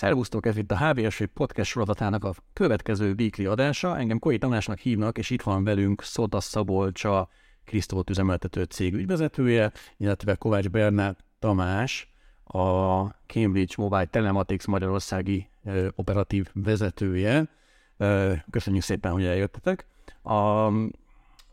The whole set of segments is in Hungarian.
Szervusztok, ez itt a HVSV podcast sorozatának a következő weekly adása. Engem Koi Tamásnak hívnak, és itt van velünk Szotas Szabolcsa, Krisztót üzemeltető cég ügyvezetője, illetve Kovács Bernát Tamás, a Cambridge Mobile Telematics Magyarországi operatív vezetője. Köszönjük szépen, hogy eljöttetek. A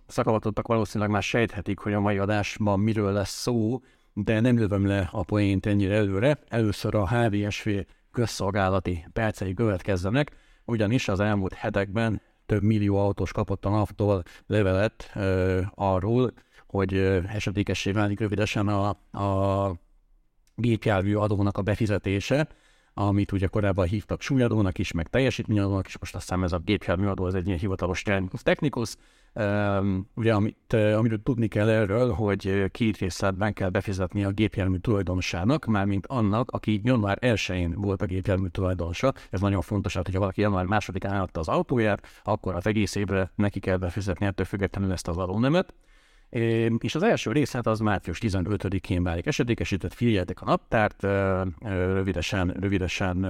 szakavatottak valószínűleg már sejthetik, hogy a mai adásban miről lesz szó, de nem lövöm le a poént ennyire előre. Először a HVSV közszolgálati percei következzenek, ugyanis az elmúlt hetekben több millió autós kapott a NAV-tól levelet ö, arról, hogy esedékessé válik rövidesen a, a gépjármű adónak a befizetése, amit ugye korábban hívtak súlyadónak is, meg teljesítményadónak is, most azt hiszem ez a gépjármű adó, ez egy ilyen hivatalos technikus, Um, ugye, amit, uh, amiről tudni kell erről, hogy két részletben kell befizetni a gépjármű tulajdonosának, mármint annak, aki január 1-én volt a gépjármű tulajdonosa. Ez nagyon fontos, hát, hogyha valaki január 2-án adta az autóját, akkor az egész évre neki kell befizetni ettől függetlenül ezt az adónemet. És az első részlet az március 15-én válik esedékesített, figyeljetek a naptárt, rövidesen, rövidesen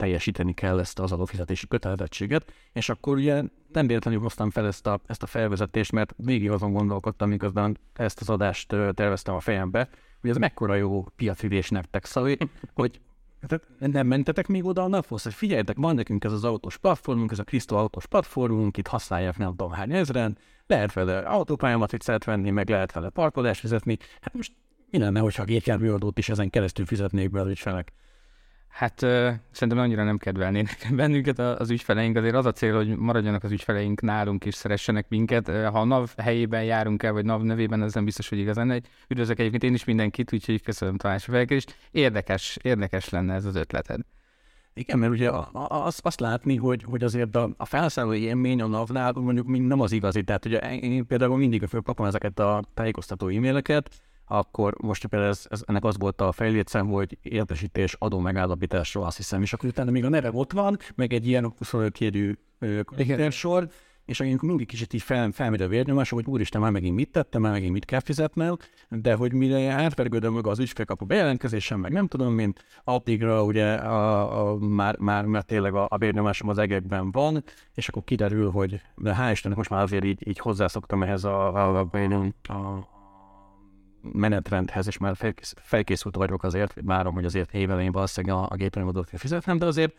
teljesíteni kell ezt az adófizetési kötelezettséget, és akkor ugye nem véletlenül hoztam fel ezt a, ezt a felvezetést, mert végig azon gondolkodtam, miközben ezt az adást terveztem a fejembe, hogy ez mekkora jó piacvidés nektek, szóval, hogy nem mentetek még oda a naphoz, hogy figyeljetek, van nekünk ez az autós platformunk, ez a Krisztó autós platformunk, itt használják nem tudom hány ezeren, lehet vele autópályamatricát venni, meg lehet vele parkolást fizetni. Hát most mi lenne, hogyha gépjárműadót is ezen keresztül fizetnék be az ügyfelek? Hát uh, szerintem annyira nem kedvelnének bennünket az ügyfeleink, azért az a cél, hogy maradjanak az ügyfeleink nálunk és szeressenek minket. Ha a NAV helyében járunk el, vagy NAV nevében, ez nem biztos, hogy igaz lenne. Üdvözlök egyébként én is mindenkit, úgyhogy köszönöm Tamás a felkérést. Érdekes, érdekes lenne ez az ötleted. Igen, mert ugye azt, azt látni, hogy, hogy azért a, a felszállói élmény a NAV-nál mondjuk nem az igazi. Tehát ugye én például mindig fölkapom ezeket a tájékoztató e-maileket, akkor most például ez, ez, ennek az volt a fejlétszem, hogy értesítés adó megállapításról azt hiszem, és akkor utána még a nevem ott van, meg egy ilyen 25 kérdő sor, és akkor mindig kicsit így fel, felmegy a vérnyomás, hogy úristen, már megint mit tettem, már megint mit kell fizetnem, de hogy mire átvergődöm meg az ügyfélkapu bejelentkezésem, meg nem tudom, mint addigra ugye a, a, már, már, már tényleg a, a vérnyomásom az egekben van, és akkor kiderül, hogy de hál' Istennek most már azért így, így hozzászoktam ehhez a, a, a, a, a menetrendhez, és már felkész, felkészült vagyok azért, várom, hogy azért évelején valószínűleg a, a gépelőadót kell fizetnem, de azért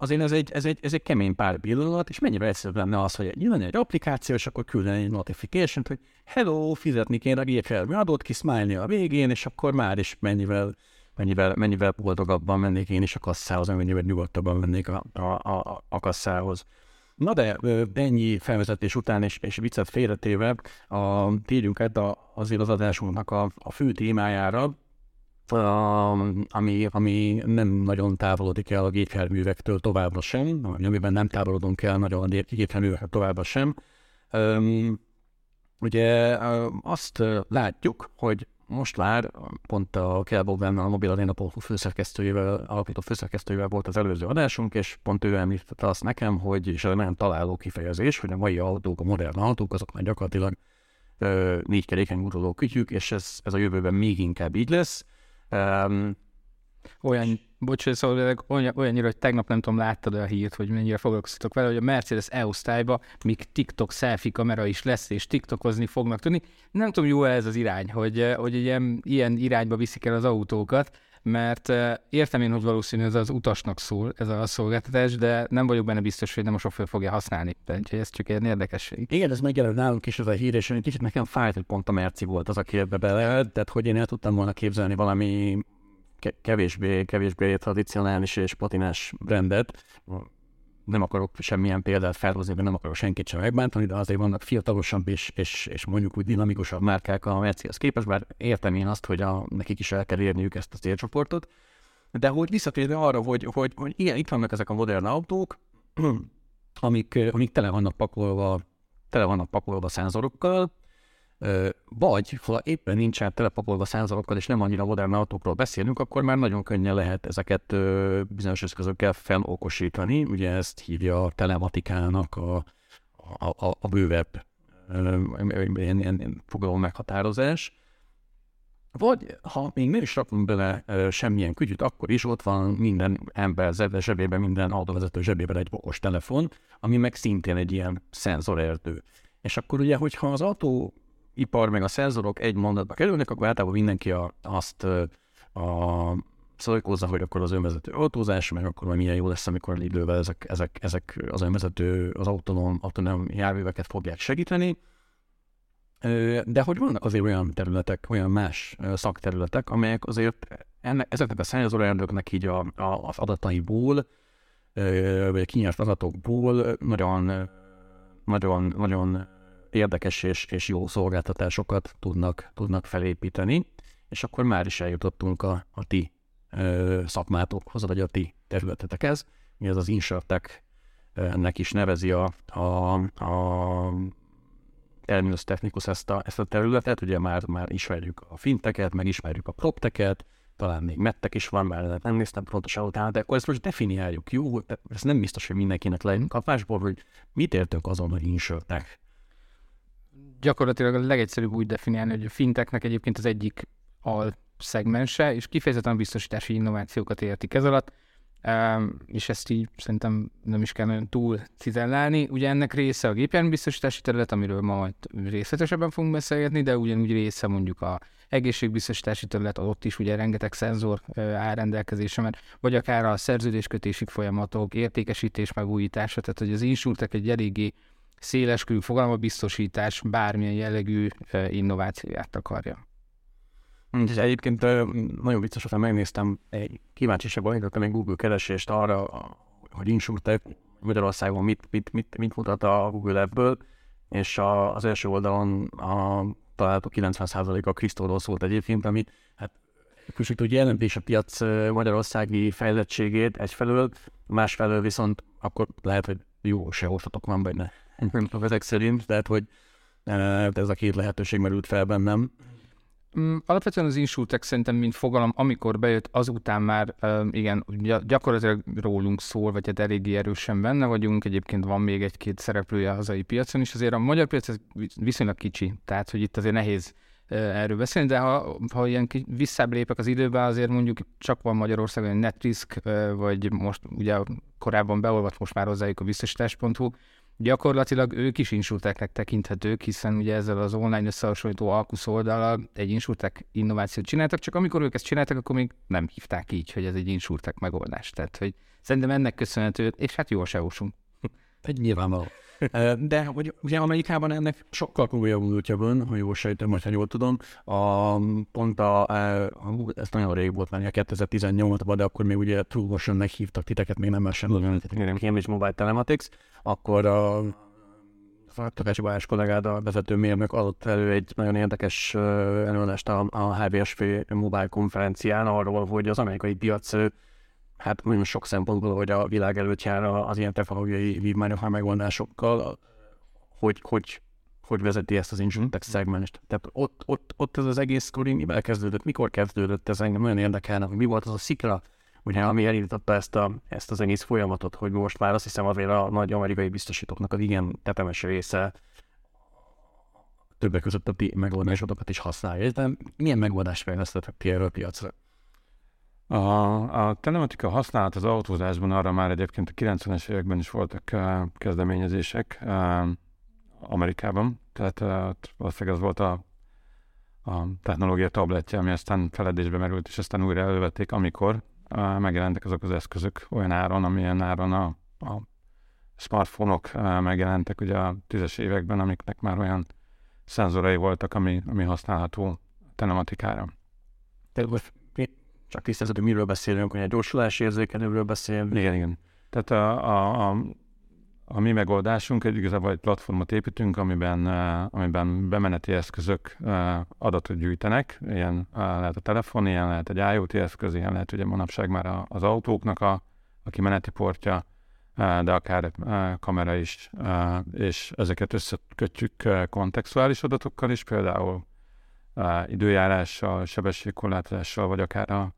azért ez egy, ez, egy, ez egy kemény pár pillanat, és mennyire egyszerűbb lenne az, hogy lenne egy applikáció, és akkor küldeni egy notification hogy hello, fizetni kéne a gépjármű adót, ki smiley a végén, és akkor már is mennyivel, mennyivel, mennyivel boldogabban mennék én is a kasszához, mennyivel nyugodtabban mennék a, a, a, a kasszához. Na de ennyi felvezetés után és, és viccet félretéve, a, térjünk át a, azért az adásunknak a, a fő témájára, a, ami, ami nem nagyon távolodik el a gépjárművektől továbbra sem, amiben nem távolodunk el nagyon a gépjárművektől továbbra sem. Um, ugye azt látjuk, hogy most már pont a Kelbogben a Mobil Arena főszerkesztőjével, alapító főszerkesztőjével volt az előző adásunk, és pont ő említette azt nekem, hogy, és ez nagyon találó kifejezés, hogy a mai autók, a modern autók, azok már gyakorlatilag ö, négy keréken guruló kütyük, és ez, ez a jövőben még inkább így lesz. Um, olyan, bocs, szóval olyan, olyannyira, hogy tegnap nem tudom, láttad a hírt, hogy mennyire foglalkoztatok vele, hogy a Mercedes EU-osztályba még TikTok selfie kamera is lesz, és TikTokozni fognak tudni. Nem tudom, jó ez az irány, hogy, hogy ilyen, ilyen irányba viszik el az autókat, mert értem én, hogy valószínű ez az utasnak szól, ez a szolgáltatás, de nem vagyok benne biztos, hogy nem a sofőr fogja használni. Tehát ez csak egy érdekesség. Igen, ez megjelent nálunk is ez a hír, és kicsit nekem fájt, hogy pont a Merci volt az, aki ebbe bele, tehát hogy én el tudtam volna képzelni valami kevésbé, kevésbé tradicionális és patinás rendet. Nem akarok semmilyen példát felhozni, mert nem akarok senkit sem megbántani, de azért vannak fiatalosabb és, és, és mondjuk úgy dinamikusabb márkák a Mercedes képest, bár értem én azt, hogy a, nekik is el kell érniük ezt a célcsoportot. De hogy visszatérve arra, hogy, hogy, hogy igen, itt vannak ezek a modern autók, amik, amik tele vannak pakolva, tele vannak pakolva szenzorokkal, vagy, ha éppen nincsen telepapolva szenzorokkal, és nem annyira modern autókról beszélünk, akkor már nagyon könnyen lehet ezeket bizonyos eszközökkel felokosítani. Ugye ezt hívja a telematikának a, a, a, a bővebb ilyen, ilyen fogalom meghatározás. Vagy ha még nem is rakunk bele ö, semmilyen kütyüt, akkor is ott van minden ember zsebében, minden autóvezető zsebében egy okos telefon, ami meg szintén egy ilyen szenzorerdő. És akkor ugye, hogyha az autóipar meg a szenzorok egy mondatba kerülnek, akkor általában mindenki a, azt a szorkózza, hogy akkor az önvezető autózás, meg akkor majd milyen jó lesz, amikor idővel ezek, ezek, ezek az önvezető, az autonóm, autonóm járműveket fogják segíteni. De hogy vannak azért olyan területek, olyan más szakterületek, amelyek azért ennek, ezeknek a szenzorerdőknek így a, a, az adataiból, vagy a kinyert adatokból nagyon, nagyon, nagyon érdekes és, és jó szolgáltatásokat tudnak, tudnak felépíteni, és akkor már is eljutottunk a, a ti ö, szakmátokhoz, vagy a ti területetekhez. Ez az Insurtech ennek is nevezi a, a, a Terminus Technicus ezt a, ezt a területet, ugye már, már ismerjük a finteket, meg ismerjük a propteket, talán még mettek is van, mert nem néztem pontosan utána, de akkor ezt most definiáljuk, jó? Ez nem biztos, hogy mindenkinek legyen kapásból, hogy mit értünk azon, hogy Insurtech. Gyakorlatilag a legegyszerűbb úgy definiálni, hogy a finteknek egyébként az egyik al szegmense, és kifejezetten biztosítási innovációkat értik ez alatt, és ezt így szerintem nem is kell nagyon túl cizellálni. Ugye ennek része a gépjárműbiztosítási terület, amiről ma majd részletesebben fogunk beszélgetni, de ugyanúgy része mondjuk a egészségbiztosítási terület, ott is ugye rengeteg szenzor áll rendelkezésre, mert vagy akár a szerződéskötési folyamatok, értékesítés megújítása, tehát hogy az insurtek egy eléggé széleskörű fogalom a biztosítás bármilyen jellegű innovációját akarja. És egyébként nagyon vicces, hogy megnéztem egy kíváncsiságban, indítottam egy Google keresést arra, hogy Insurtech Magyarországon mit, mit, mit, mit mutat a Google ebből, és a, az első oldalon a található 90%-a Krisztóról szólt egyébként, ami hát kicsit úgy jelentés a piac magyarországi fejlettségét egyfelől, másfelől viszont akkor lehet, hogy jó se van benne. Tudom, ezek szerint, tehát hogy ö, ez a két lehetőség merült fel bennem. Mm, Alapvetően az insurtech szerintem, mint fogalom, amikor bejött, azután már um, igen, gy- gyakorlatilag rólunk szól, vagy hát eléggé erősen benne vagyunk. Egyébként van még egy-két szereplője a hazai piacon is. Azért a magyar piac viszonylag kicsi, tehát hogy itt azért nehéz uh, erről beszélni, de ha, ha ilyen visszább lépek az időben, azért mondjuk csak van Magyarországon egy Netrisk, vagy most ugye korábban beolvadt most már hozzájuk a biztosítás.hu, Gyakorlatilag ők is insurteknek tekinthetők, hiszen ugye ezzel az online összehasonlító Alkusz oldalal egy insurtek innovációt csináltak, csak amikor ők ezt csináltak, akkor még nem hívták így, hogy ez egy insurtek megoldás. Tehát, hogy szerintem ennek köszönhető, és hát jó a SEO-sunk. Egy nyilvánvaló. De hogy ugye Amerikában ennek sokkal komolyabb múltja van, ha jól sejtem, vagy ha jól tudom. A, pont a, a, a, ez nagyon rég volt már, a 2018-ban, de akkor még ugye True Motion-nek hívtak titeket, még nem sem Cambridge Mobile Telematics, akkor a Takácsi Balázs kollégád, a vezető mérnök adott elő egy nagyon érdekes előadást a, a HVSV Mobile konferencián arról, hogy az amerikai piac hát nagyon sok szempontból, hogy a világ előtt jár az ilyen technológiai vívmányokkal, megoldásokkal, hogy, hogy, hogy vezeti ezt az insurtech szegmest. Tehát ott, ott, ott ez az egész sztori mivel kezdődött, mikor kezdődött, ez engem nagyon érdekelne, hogy mi volt az a szikla, ugye, ami elindította ezt, a, ezt az egész folyamatot, hogy most már azt hiszem azért a nagy amerikai biztosítóknak az igen tetemes része többek között a ti megoldásotokat is használja. De milyen megoldást fejlesztettek ti erről a piacra? A, a telematika használat az autózásban arra már egyébként a 90-es években is voltak kezdeményezések Amerikában, tehát valószínűleg ez volt a, a technológia tabletje, ami aztán feledésbe merült, és aztán újra elővették, amikor megjelentek azok az eszközök olyan áron, amilyen áron a, a smartphone-ok uh, megjelentek ugye a tízes években, amiknek már olyan szenzorai voltak, ami, ami használható telematikára. Tehát most csak tisztázat, hogy miről beszélünk, hogy egy gyorsulási érzékelőről beszélünk. Igen, igen. Tehát a, a, a, a mi megoldásunk egy igazából egy platformot építünk, amiben, amiben bemeneti eszközök adatot gyűjtenek. Ilyen lehet a telefon, ilyen lehet egy IoT eszköz, ilyen lehet ugye manapság már az autóknak a, a kimeneti portja, de akár kamera is, és ezeket összekötjük kontextuális adatokkal is, például időjárással, sebességkorlátozással, vagy akár a,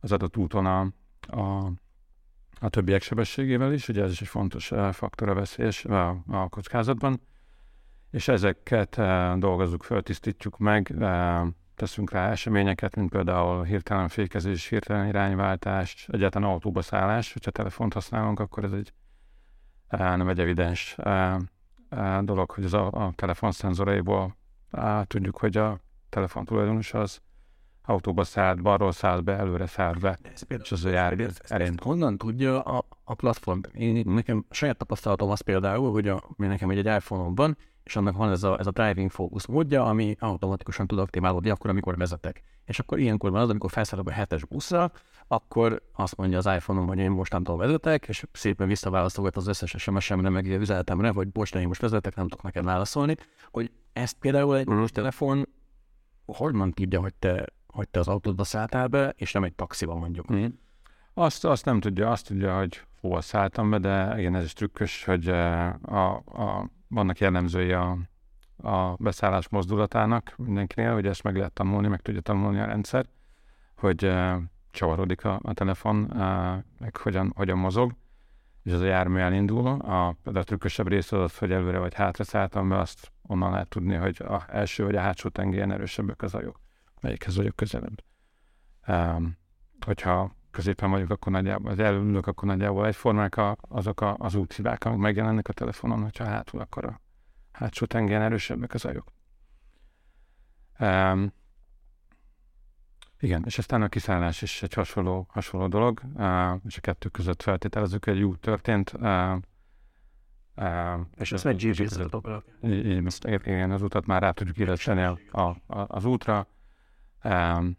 az adott úton a, a, a többiek sebességével is, ugye ez is egy fontos uh, faktor a veszélyes a, a kockázatban, és ezeket uh, dolgozzuk föl, tisztítjuk meg, uh, teszünk rá eseményeket, mint például hirtelen fékezés, hirtelen irányváltás, egyáltalán autóba szállás, hogyha telefont használunk, akkor ez egy nem egy evidens dolog, hogy az a, a telefon szenzoraiból tudjuk, hogy a telefon tulajdonos az autóba szállt, balról szállt be, előre szállt be, és az ő jár elén. Honnan tudja a, a platform? Én, nekem saját tapasztalatom az például, hogy a, nekem egy, egy iPhone-om van, és annak van ez a, ez a driving focus módja, ami automatikusan tud aktiválódni akkor, amikor vezetek. És akkor ilyenkor van az, amikor felszállok a hetes buszra, akkor azt mondja az iPhone-om, hogy én mostantól vezetek, és szépen visszaválaszolgat az összes SMS-emre, meg üzenetemre, hogy bocs, én most vezetek, nem tudok neked válaszolni, hogy ezt például egy most telefon honnan tudja, hogy te, hogy te az autódba szálltál be, és nem egy taxiban mondjuk. Mm. Azt, azt nem tudja, azt tudja, hogy hol szálltam be, de igen, ez is trükkös, hogy eh, a, a, vannak jellemzői a, a beszállás mozdulatának mindenkinél, hogy ezt meg lehet tanulni, meg tudja tanulni a rendszer, hogy uh, csavarodik a, a telefon, uh, meg hogyan, hogyan mozog, és az a jármű elindul. A, a trükkösebb rész az, hogy előre vagy hátra szálltam be, azt onnan lehet tudni, hogy a első vagy a hátsó tengelyen erősebbek az ajok, melyikhez vagyok közelebb. Um, hogyha középen vagyok, akkor nagyjából, az elülök, akkor nagyjából egyformák a, azok a, az úthibák, amik megjelennek a telefonon, hogyha hátul, akkor a hátsó tengelyen erősebbek az ajok. Um, igen, és aztán a kiszállás is egy hasonló, hasonló dolog, uh, és a kettő között feltételezők, egy út történt, uh, uh, és ez egy gps Igen, az utat már rá tudjuk illeszteni a, a, a, az útra, um,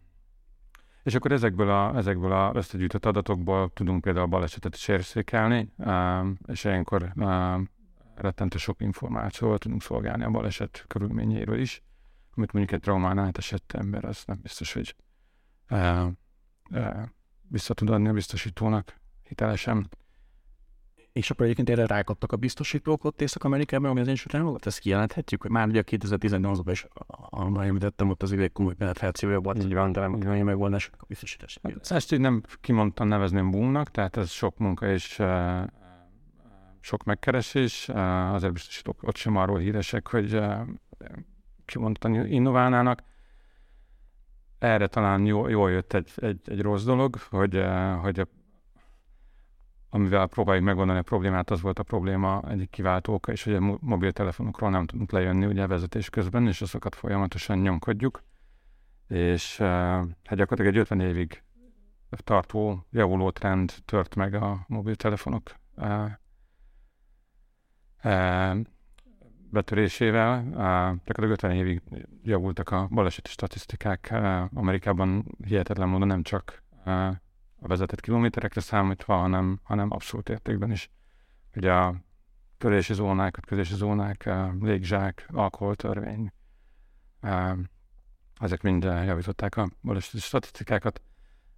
és akkor ezekből a, ezekből a összegyűjtött adatokból tudunk például balesetet is érzékelni, um, és ilyenkor um, rettentő sok információval tudunk szolgálni a baleset körülményéről is, amit mondjuk egy traumán átesett ember, az nem biztos, hogy uh, uh, vissza tud adni a biztosítónak hitelesen. És akkor egyébként erre rákaptak a biztosítók ott Észak-Amerikában, ami az én Államokat, ezt kijelenthetjük, hogy már ugye 2018-ban is, ahogy említettem, ott az ideg komoly penetrációja volt, így van, de nem úgy megoldások a biztosítás. Hát, ezt így nem kimondtan nevezném boomnak, tehát ez sok munka és uh, sok megkeresés, uh, azért biztosítók ott sem arról híresek, hogy uh, kimondtan innoválnának. Erre talán jó, jól jött egy, egy, egy rossz dolog, hogy, hogy a amivel próbáljuk megoldani a problémát, az volt a probléma egyik kiváltó oka, és hogy a mobiltelefonokról nem tudunk lejönni ugye vezetés közben, és azokat folyamatosan nyomkodjuk. És hát gyakorlatilag egy 50 évig tartó javuló trend tört meg a mobiltelefonok betörésével. Gyakorlatilag 50 évig javultak a baleseti statisztikák. Amerikában hihetetlen módon nem csak a vezetett kilométerekre számítva, hanem, hanem abszolút értékben is. Ugye a törési zónák, közési zónák, légzsák, alkoholtörvény, ezek mind javították a baleseti statisztikákat.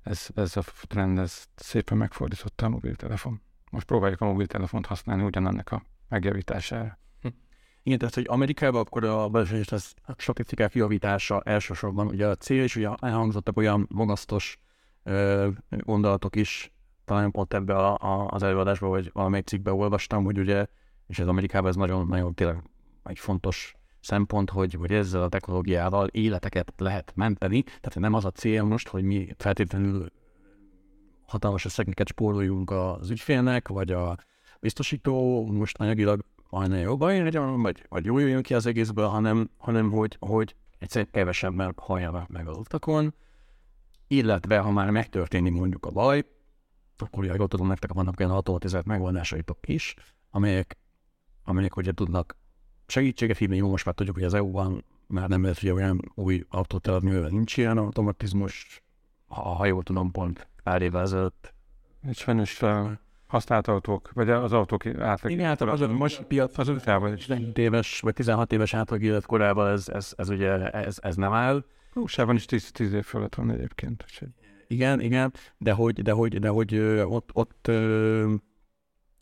Ez, ez a trend ez szépen megfordította a mobiltelefon. Most próbáljuk a mobiltelefont használni ugyanannak a megjavítására. Hm. Igen, tehát, hogy Amerikában akkor a baleseti statisztikák javítása elsősorban ugye a cél, és ugye elhangzottak olyan magasztos gondolatok is, talán pont ebbe a, a, az előadásban, vagy valamelyik cikkbe olvastam, hogy ugye, és ez Amerikában ez nagyon, nagyon tényleg egy fontos szempont, hogy, hogy ezzel a technológiával életeket lehet menteni, tehát nem az a cél most, hogy mi feltétlenül hatalmas összegeket spóroljunk az ügyfélnek, vagy a biztosító most anyagilag majdnem baj legyen, vagy, vagy jó jön ki az egészből, hanem, hanem hogy, hogy egyszerűen kevesebben halljanak meg az utakon, illetve ha már megtörténik mondjuk a baj, akkor jól tudom, nektek vannak olyan automatizett megoldásaitok is, amelyek, amelyek ugye tudnak segítséget hívni. Jó, most már tudjuk, hogy az EU-ban már nem lehet ugye olyan új autót eladni, mivel nincs ilyen automatizmus, ha, ha jól tudom, pont pár évvel ezelőtt. Egy sajnos használt autók, vagy az autók átlag. Igen, hát az, most piac az 15 éves, vagy 16 éves átlag életkorában ez, ez, ez, ugye ez, ez nem áll. USA-ban is 10, 10 év fölött van egyébként. Igen, igen, de hogy, de hogy, de hogy ott, ott,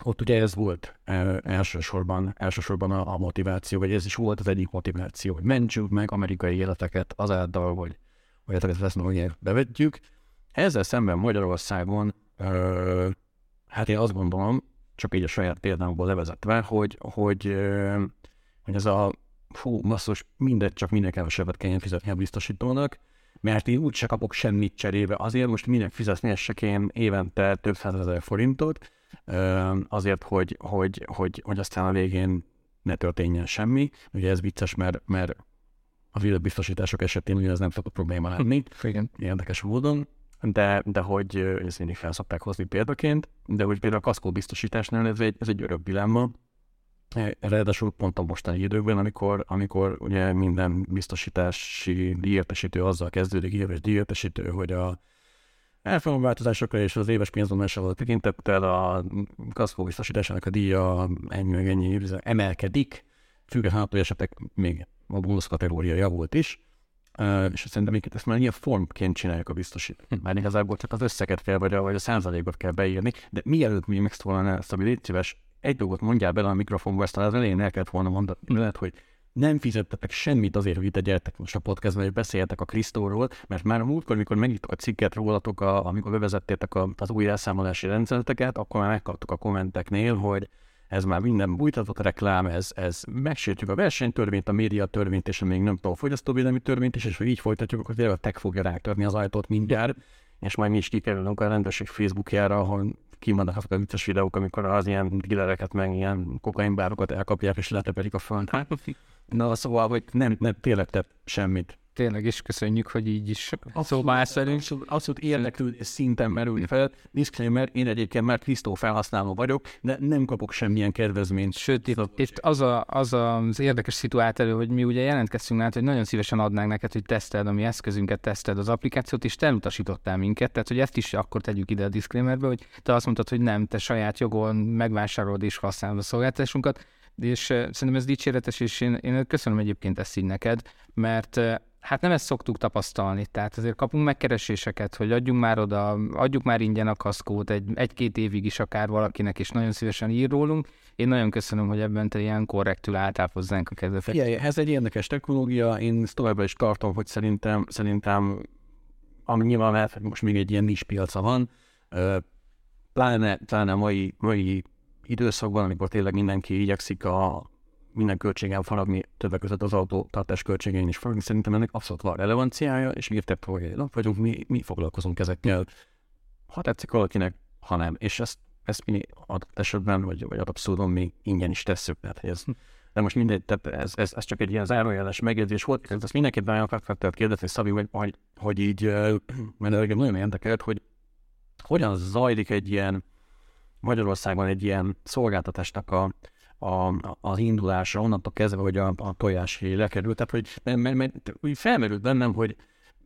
ott ugye ez volt elsősorban, elsősorban a, a motiváció, vagy ez is volt az egyik motiváció, hogy mentsük meg amerikai életeket azáltal, hogy hogy ezeket technológiát bevetjük. Ezzel szemben Magyarországon, ö, hát én azt gondolom, csak így a saját példámból levezetve, hogy, hogy, hogy ez a fú, basszus, mindegy, csak minden kevesebbet kelljen fizetni a biztosítónak, mert én úgyse kapok semmit cserébe. Azért most minek fizetni essek én évente több százezer forintot, azért, hogy, hogy, hogy, hogy aztán a végén ne történjen semmi. Ugye ez vicces, mert, mert a világbiztosítások esetén ugye ez nem szokott probléma lenni. Igen. Érdekes módon de, de hogy ezt mindig fel szokták hozni példaként, de hogy például a kaszkó biztosításnál ez egy, ez egy örök dilemma, Ráadásul pont a mostani időkben, amikor, amikor ugye minden biztosítási díjértesítő azzal kezdődik, éves díjértesítő, hogy a elfogadváltozásokra és az éves pénzdomásával tekintettel a kaszkó biztosításának a díja ennyi meg ennyi emelkedik, függetlenül hogy esetleg még a bónusz kategória javult is, és szerintem minket ezt már ilyen formként csináljuk a biztosít. Hm. Már igazából csak az összeget kell, vagy a, vagy a százalékot kell beírni, de mielőtt mi megszólalnál ezt, ami légy szíves, egy dolgot mondjál bele a mikrofonba, ezt az elején el kellett volna mondani, lehet, hogy nem fizettetek semmit azért, hogy ide gyertek most a podcastban, és beszéljetek a Krisztóról, mert már a múltkor, mikor megírtuk a cikket rólatok, a, amikor bevezettétek a, az új elszámolási rendszereteket, akkor már megkaptuk a kommenteknél, hogy ez már minden bújtatott reklám, ez, ez megsértjük a versenytörvényt, a média törvényt, és még nem tudom, a fogyasztóvédelmi törvényt is, és hogy így folytatjuk, akkor tényleg a tech fogja rátörni az ajtót mindjárt, és majd mi is kikerülünk a rendőrség Facebookjára, ahol kimadnak azok a vicces videók, amikor az ilyen dealereket, meg ilyen kokainbárokat elkapják, és letepelik a föld. Na, szóval, hogy nem, nem tényleg tett semmit tényleg is köszönjük, hogy így is szóval velünk. Abszolút, abszolút érdeklődés szinten merül fel. Disclaimer, én egyébként már Krisztó felhasználó vagyok, de nem kapok semmilyen kedvezményt. Sőt, itt, itt az, a, az az érdekes szituált elő, hogy mi ugye jelentkeztünk nálad, hogy nagyon szívesen adnánk neked, hogy teszteld a mi eszközünket, teszteld az applikációt, és te elutasítottál minket, tehát hogy ezt is akkor tegyük ide a disclaimerbe, hogy te azt mondtad, hogy nem, te saját jogon megvásárolod és használod a szolgáltatásunkat, és szerintem ez dicséretes, és én, én köszönöm egyébként ezt így neked, mert Hát nem ezt szoktuk tapasztalni, tehát azért kapunk megkereséseket, hogy adjunk már oda, adjuk már ingyen a kaszkót egy, egy-két évig is akár valakinek, és nagyon szívesen ír rólunk. Én nagyon köszönöm, hogy ebben te ilyen korrektül álltál hozzánk a kezdet. Figyelj, ez egy érdekes technológia, én továbbra is tartom, hogy szerintem, szerintem ami nyilván lehet, hogy most még egy ilyen nis piaca van, pláne, pláne mai, mai időszakban, amikor tényleg mindenki igyekszik a minden költségen faragni, többek között az autó tartás költségén is faragni, szerintem ennek abszolút van relevanciája, és mi értett, hogy vagyunk, mi, mi foglalkozunk ezekkel. Ha tetszik valakinek, ha nem. És ezt, ezt mi adott esetben, vagy, vagy abszolút mi ingyen is tesszük. Tehát, ez, de most mindegy, tehát ez, ez, ez, csak egy ilyen zárójeles megjegyzés volt, ezt mindenképp nagyon akartak kérdezni, Szabi, hogy, hogy, hogy így, mert engem nagyon érdekelt, hogy hogyan zajlik egy ilyen Magyarországon egy ilyen szolgáltatásnak a, a, az indulásra, onnantól kezdve, hogy a, a tojás lekerült. Tehát, hogy mert, mert, mert, felmerült bennem, hogy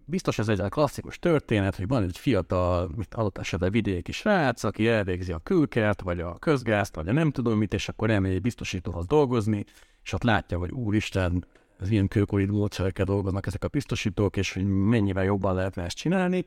biztos ez egy klasszikus történet, hogy van egy fiatal, mit adott esetben vidéki srác, aki elvégzi a külkert, vagy a közgázt, vagy a nem tudom mit, és akkor elmegy egy biztosítóhoz dolgozni, és ott látja, hogy úristen, az ilyen kőkori módszerekkel dolgoznak ezek a biztosítók, és hogy mennyivel jobban lehetne ezt csinálni,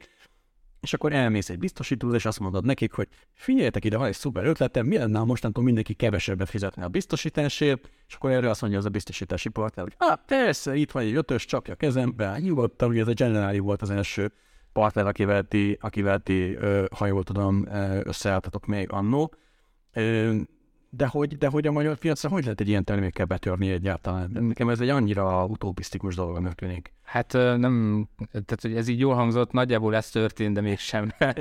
és akkor elmész egy biztosítóhoz, és azt mondod nekik, hogy figyeljetek ide, van egy szuper ötletem, mi lenne, ha mostantól mindenki kevesebbet fizetne a biztosításért, és akkor erről azt mondja az a biztosítási partner, hogy ah, persze, itt van egy ötös, csapja kezembe, nyugodtan, ugye ez a Generali volt az első partner, akivel ti, akivel ti ha jól tudom, összeálltatok még annó de hogy, de hogy a magyar piacra hogy lehet egy ilyen termékkel betörni egyáltalán? Nekem ez egy annyira utopisztikus dolog tűnik. Hát nem, tehát hogy ez így jól hangzott, nagyjából ez történt, de mégsem.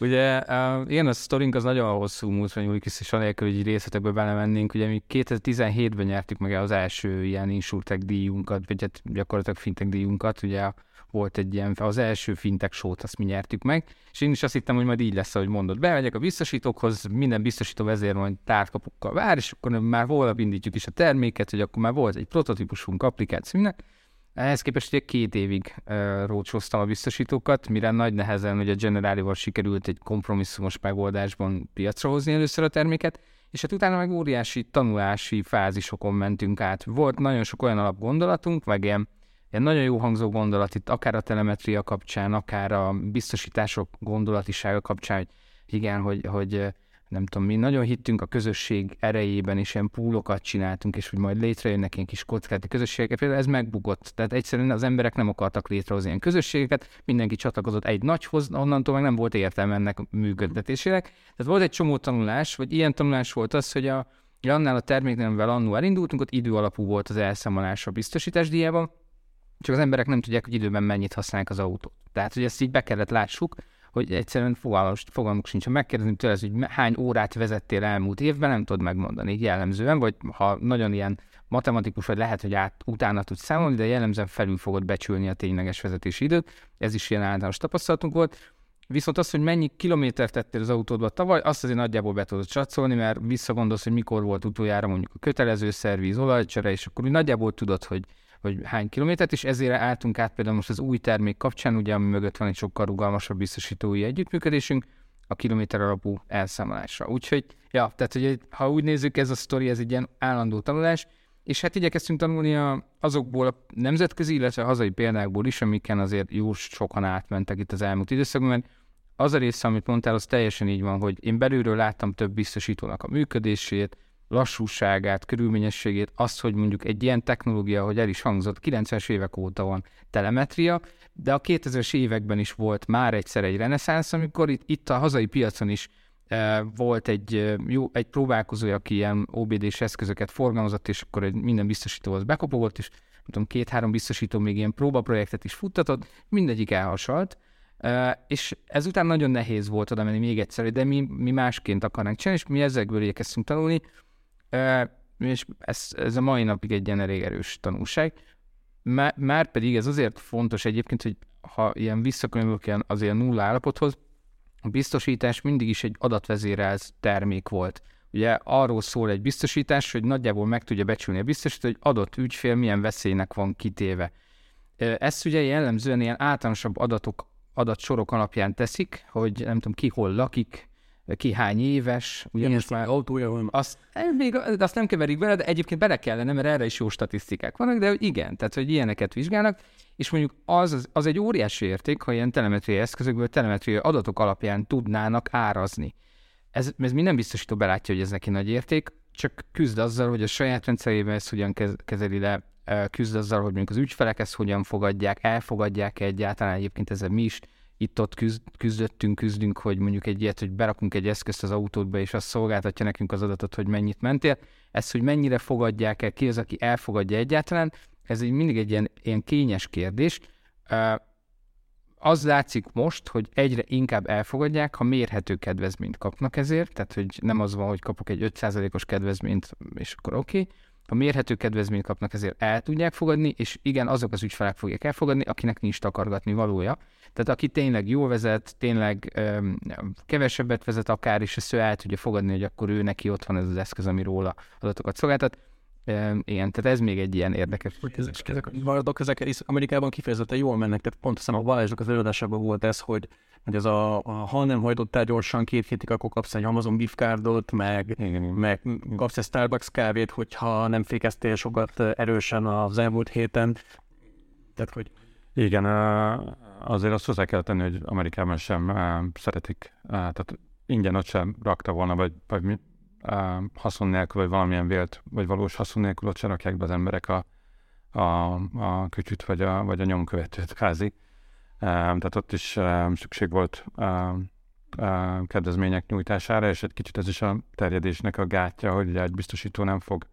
Ugye igen, a sztorink az nagyon hosszú múlt, vagy úgy is anélkül, hogy részletekbe belemennénk. Ugye mi 2017-ben nyertük meg az első ilyen insurtech díjunkat, vagy hát gyakorlatilag fintech díjunkat, ugye volt egy ilyen, az első fintek sót, azt mi nyertük meg, és én is azt hittem, hogy majd így lesz, ahogy mondod. Bemegyek a biztosítókhoz, minden biztosító vezér majd tárkapukkal vár, és akkor már volna indítjuk is a terméket, hogy akkor már volt egy prototípusunk, applikáció, minden. Ehhez képest ugye két évig uh, a biztosítókat, mire nagy nehezen a Generálival sikerült egy kompromisszumos megoldásban piacra hozni először a terméket, és hát utána meg óriási tanulási fázisokon mentünk át. Volt nagyon sok olyan alapgondolatunk, meg ilyen ilyen nagyon jó hangzó gondolat itt, akár a telemetria kapcsán, akár a biztosítások gondolatisága kapcsán, hogy igen, hogy, hogy nem tudom, mi nagyon hittünk a közösség erejében, és ilyen púlokat csináltunk, és hogy majd létrejönnek ilyen kis kockázati közösségek. Például ez megbukott. Tehát egyszerűen az emberek nem akartak létrehozni ilyen közösségeket, mindenki csatlakozott egy nagyhoz, onnantól meg nem volt értelme ennek működtetésének. Tehát volt egy csomó tanulás, vagy ilyen tanulás volt az, hogy a, annál a terméknél, amivel annó elindultunk, ott idő alapú volt az elszámolás a biztosítás díjában, csak az emberek nem tudják, hogy időben mennyit használják az autót. Tehát, hogy ezt így be kellett lássuk, hogy egyszerűen fogalmuk, fogalmuk sincs. Ha megkérdezni tőle, hogy hány órát vezettél elmúlt évben, nem tudod megmondani jellemzően, vagy ha nagyon ilyen matematikus vagy, lehet, hogy át, utána tudsz számolni, de jellemzően felül fogod becsülni a tényleges vezetési időt. Ez is ilyen általános tapasztalatunk volt. Viszont az, hogy mennyi kilométert tettél az autódba tavaly, azt azért nagyjából be tudod csatszolni, mert visszagondolsz, hogy mikor volt utoljára mondjuk a kötelező szerviz, olajcsere, és akkor úgy nagyjából tudod, hogy hogy hány kilométert, és ezért álltunk át például most az új termék kapcsán, ugye ami mögött van egy sokkal rugalmasabb biztosítói együttműködésünk, a kilométer alapú elszámolásra. Úgyhogy, ja, tehát hogy ha úgy nézzük, ez a sztori, ez egy ilyen állandó tanulás, és hát igyekeztünk tanulni a, azokból a nemzetközi, illetve a hazai példákból is, amiken azért jó sokan átmentek itt az elmúlt időszakban, mert az a része, amit mondtál, az teljesen így van, hogy én belülről láttam több biztosítónak a működését, lassúságát, körülményességét, azt, hogy mondjuk egy ilyen technológia, hogy el is hangzott, 90-es évek óta van telemetria, de a 2000-es években is volt már egyszer egy reneszánsz, amikor itt, itt a hazai piacon is e, volt egy, e, jó, egy próbálkozója, aki ilyen OBD-s eszközöket forgalmazott, és akkor egy minden biztosítóhoz bekopogott, és nem tudom, két-három biztosító még ilyen próbaprojektet is futtatott, mindegyik elhasalt, Uh, és ezután nagyon nehéz volt oda menni még egyszer, de mi, mi másként akarnánk csinálni, és mi ezekből igyekeztünk tanulni, és ez, ez a mai napig egy ilyen elég erős tanulság. Már, pedig ez azért fontos egyébként, hogy ha ilyen visszakönyvök ilyen azért nulla állapothoz, a biztosítás mindig is egy adatvezérelt termék volt. Ugye arról szól egy biztosítás, hogy nagyjából meg tudja becsülni a biztosító, hogy adott ügyfél milyen veszélynek van kitéve. Ezt ugye jellemzően ilyen általánosabb adatok, adatsorok alapján teszik, hogy nem tudom ki hol lakik, ki hány éves. Ugye most már autója van. Azt, eh, még, de azt nem keverik bele, de egyébként bele kellene, mert erre is jó statisztikák vannak, de igen, tehát hogy ilyeneket vizsgálnak, és mondjuk az, az, egy óriási érték, ha ilyen telemetriai eszközökből telemetriai adatok alapján tudnának árazni. Ez, ez minden biztosító belátja, hogy ez neki nagy érték, csak küzd azzal, hogy a saját rendszerében ezt hogyan kezeli le, eh, küzd azzal, hogy mondjuk az ügyfelek ezt hogyan fogadják, elfogadják egyáltalán egyébként ezzel mi is itt-ott küzd, küzdöttünk, küzdünk, hogy mondjuk egy ilyet, hogy berakunk egy eszközt az autódba, és az szolgáltatja nekünk az adatot, hogy mennyit mentél. Ez, hogy mennyire fogadják el, ki az, aki elfogadja egyáltalán, ez egy mindig egy ilyen, ilyen kényes kérdés. Az látszik most, hogy egyre inkább elfogadják, ha mérhető kedvezményt kapnak ezért, tehát hogy nem az van, hogy kapok egy 5%-os kedvezményt, és akkor oké, okay, ha mérhető kedvezményt kapnak, ezért el tudják fogadni, és igen, azok az ügyfelek fogják elfogadni, akinek nincs takargatni valója. Tehát aki tényleg jól vezet, tényleg öm, kevesebbet vezet akár, és ezt ő el tudja fogadni, hogy akkor ő neki ott van ez az eszköz, ami róla adatokat szolgáltat. Um, igen, tehát ez még egy ilyen érdekes. Ezek, ezek a maradok, ezek Amerikában kifejezetten jól mennek, tehát pont hiszem a Balázsok az előadásában volt ez, hogy, hogy ez a, a ha nem hajtottál gyorsan két hétig, akkor kapsz egy Amazon gift cardot, meg, igen, meg kapsz egy Starbucks kávét, hogyha nem fékeztél sokat erősen az elmúlt héten. Tehát, hogy... Igen, azért azt hozzá kell tenni, hogy Amerikában sem szeretik, tehát ingyen ott sem rakta volna, vagy, vagy haszon nélkül, vagy valamilyen vélt, vagy valós haszon nélkül ott sem rakják be az emberek a, a, a kütyüt, vagy a, vagy a nyomkövetőt kázi. Tehát ott is szükség volt kedvezmények nyújtására, és egy kicsit ez is a terjedésnek a gátja, hogy egy biztosító nem fog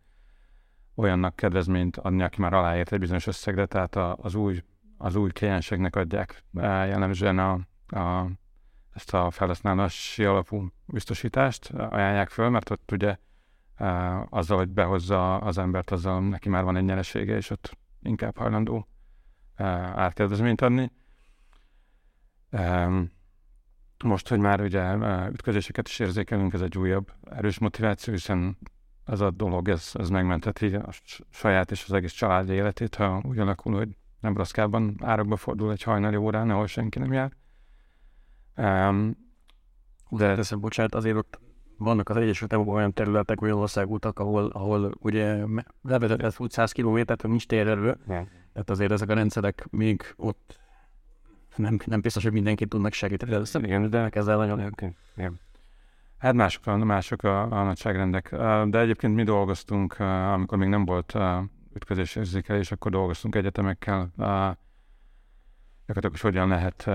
olyannak kedvezményt adni, aki már aláért egy bizonyos összegre, tehát az új az új klienseknek adják jellemzően a, a, ezt a felhasználási alapú biztosítást, ajánlják föl, mert ott ugye azzal, hogy behozza az embert, azzal neki már van egy nyeresége, és ott inkább hajlandó árkedvezményt adni. Most, hogy már ugye ütközéseket is érzékelünk, ez egy újabb erős motiváció, hiszen ez a dolog, ez, ez megmenteti a saját és az egész család életét, ha úgy alakul, hogy Nebraskában árokba fordul egy hajnali órán, ahol senki nem jár. Um, de teszem, bocsánat, azért ott vannak az Egyesült Államokban olyan területek, olyan országútak, ahol, ahol ugye levezetett út 100 kilométert, nincs térerő. Tehát azért ezek a rendszerek még ott nem, nem biztos, hogy mindenkit tudnak segíteni, de igen, de ezzel nagyon okay. igen. Hát mások mások a, a nagyságrendek. De egyébként mi dolgoztunk, amikor még nem volt ütközés érzékelés, akkor dolgoztunk egyetemekkel, gyakorlatilag, hogy hogyan lehet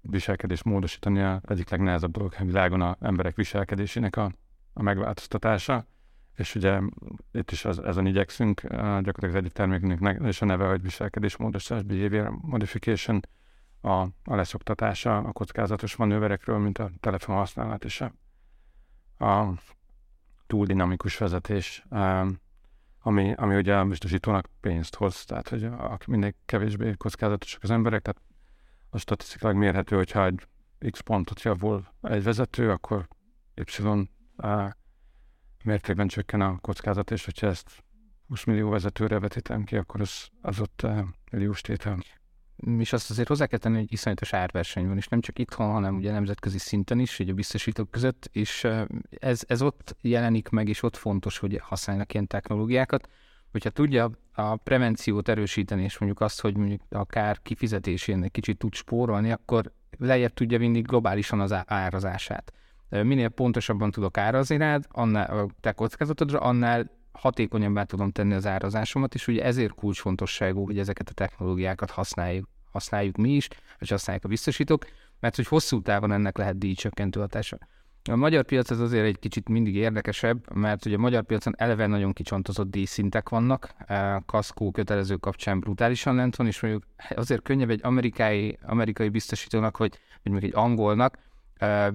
viselkedést módosítani. A egyik legnehezebb dolog a világon a emberek viselkedésének a a megváltoztatása, és ugye itt is az, ezen igyekszünk, gyakorlatilag az egyik termékünknek és a neve, hogy viselkedésmódosítás, behavior modification, a, a leszoktatása a kockázatos manőverekről, mint a telefon használat és a, a túl dinamikus vezetés, ami, ami ugye a biztosítónak pénzt hoz, tehát hogy a, minél kevésbé kockázatosak az emberek, tehát a statisztikailag mérhető, hogyha egy X pontot javul egy vezető, akkor Y mértékben csökken a kockázat, és hogyha ezt 20 millió vezetőre vetítem ki, akkor az, az ott milliós tétel. És azt azért hozzá kell tenni, hogy iszonyatos árverseny van, és nem csak itthon, hanem ugye nemzetközi szinten is, ugye a biztosítók között, és ez, ez ott jelenik meg, és ott fontos, hogy használnak ilyen technológiákat. Hogyha tudja a prevenciót erősíteni, és mondjuk azt, hogy mondjuk akár kifizetésén egy kicsit tud spórolni, akkor lejjebb tudja vinni globálisan az árazását. Minél pontosabban tudok árazni rád, annál a te kockázatodra, annál hatékonyabbá tudom tenni az árazásomat, és ugye ezért kulcsfontosságú, hogy ezeket a technológiákat használjuk, használjuk mi is, vagy használják a biztosítók, mert hogy hosszú távon ennek lehet díjcsökkentő hatása. A magyar piac az azért egy kicsit mindig érdekesebb, mert ugye a magyar piacon eleve nagyon kicsontozott díjszintek vannak, kaszkó kötelező kapcsán brutálisan lent van, és mondjuk azért könnyebb egy amerikai, amerikai biztosítónak, hogy, vagy mondjuk egy angolnak,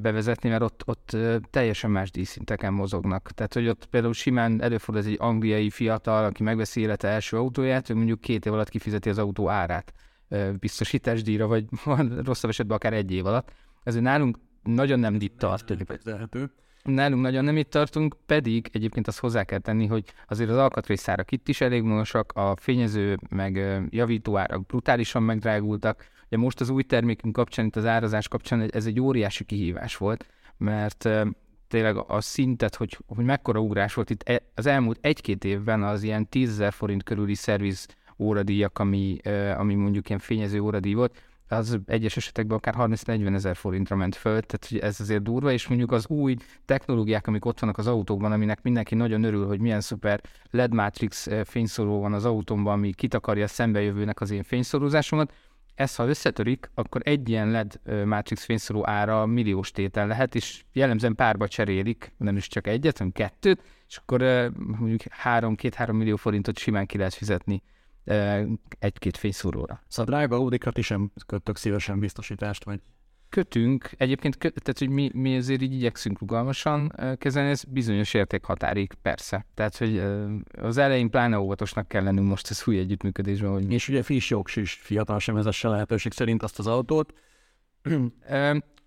bevezetni, mert ott, ott teljesen más díszinteken mozognak. Tehát, hogy ott például simán előfordul ez egy angliai fiatal, aki megveszi élete első autóját, ő mondjuk két év alatt kifizeti az autó árát biztosításdíjra, vagy rosszabb esetben akár egy év alatt. Ezért nálunk nagyon nem itt tart. Nálunk nagyon nem itt tartunk, pedig egyébként azt hozzá kell tenni, hogy azért az alkatrészszárak itt is elég magasak, a fényező meg javítóárak brutálisan megdrágultak, Ugye most az új termékünk kapcsán, itt az árazás kapcsán ez egy óriási kihívás volt, mert tényleg a szintet, hogy, hogy mekkora ugrás volt itt e, az elmúlt egy-két évben az ilyen 10 forint körüli szerviz óradíjak, ami, ami mondjuk ilyen fényező óradíj volt, az egyes esetekben akár 30-40 ezer forintra ment föl, tehát hogy ez azért durva, és mondjuk az új technológiák, amik ott vannak az autókban, aminek mindenki nagyon örül, hogy milyen szuper LED Matrix fényszóró van az autómban, ami kitakarja a szembejövőnek az én fényszórózásomat, ez ha összetörik, akkor egy ilyen LED Matrix fényszorú ára milliós tétel lehet, és jellemzően párba cserélik, nem is csak egyet, hanem kettőt, és akkor mondjuk három, két-három millió forintot simán ki lehet fizetni egy-két fényszóróra. Szóval drága Audikat is sem kötök szívesen biztosítást, vagy kötünk, egyébként kö, tehát, hogy mi, mi azért így igyekszünk rugalmasan kezelni, ez bizonyos értékhatárig, persze. Tehát, hogy az elején pláne óvatosnak kell lennünk most az új együttműködésben. Hogy... És ugye friss jogs is fiatal sem vezesse lehetőség szerint azt az autót.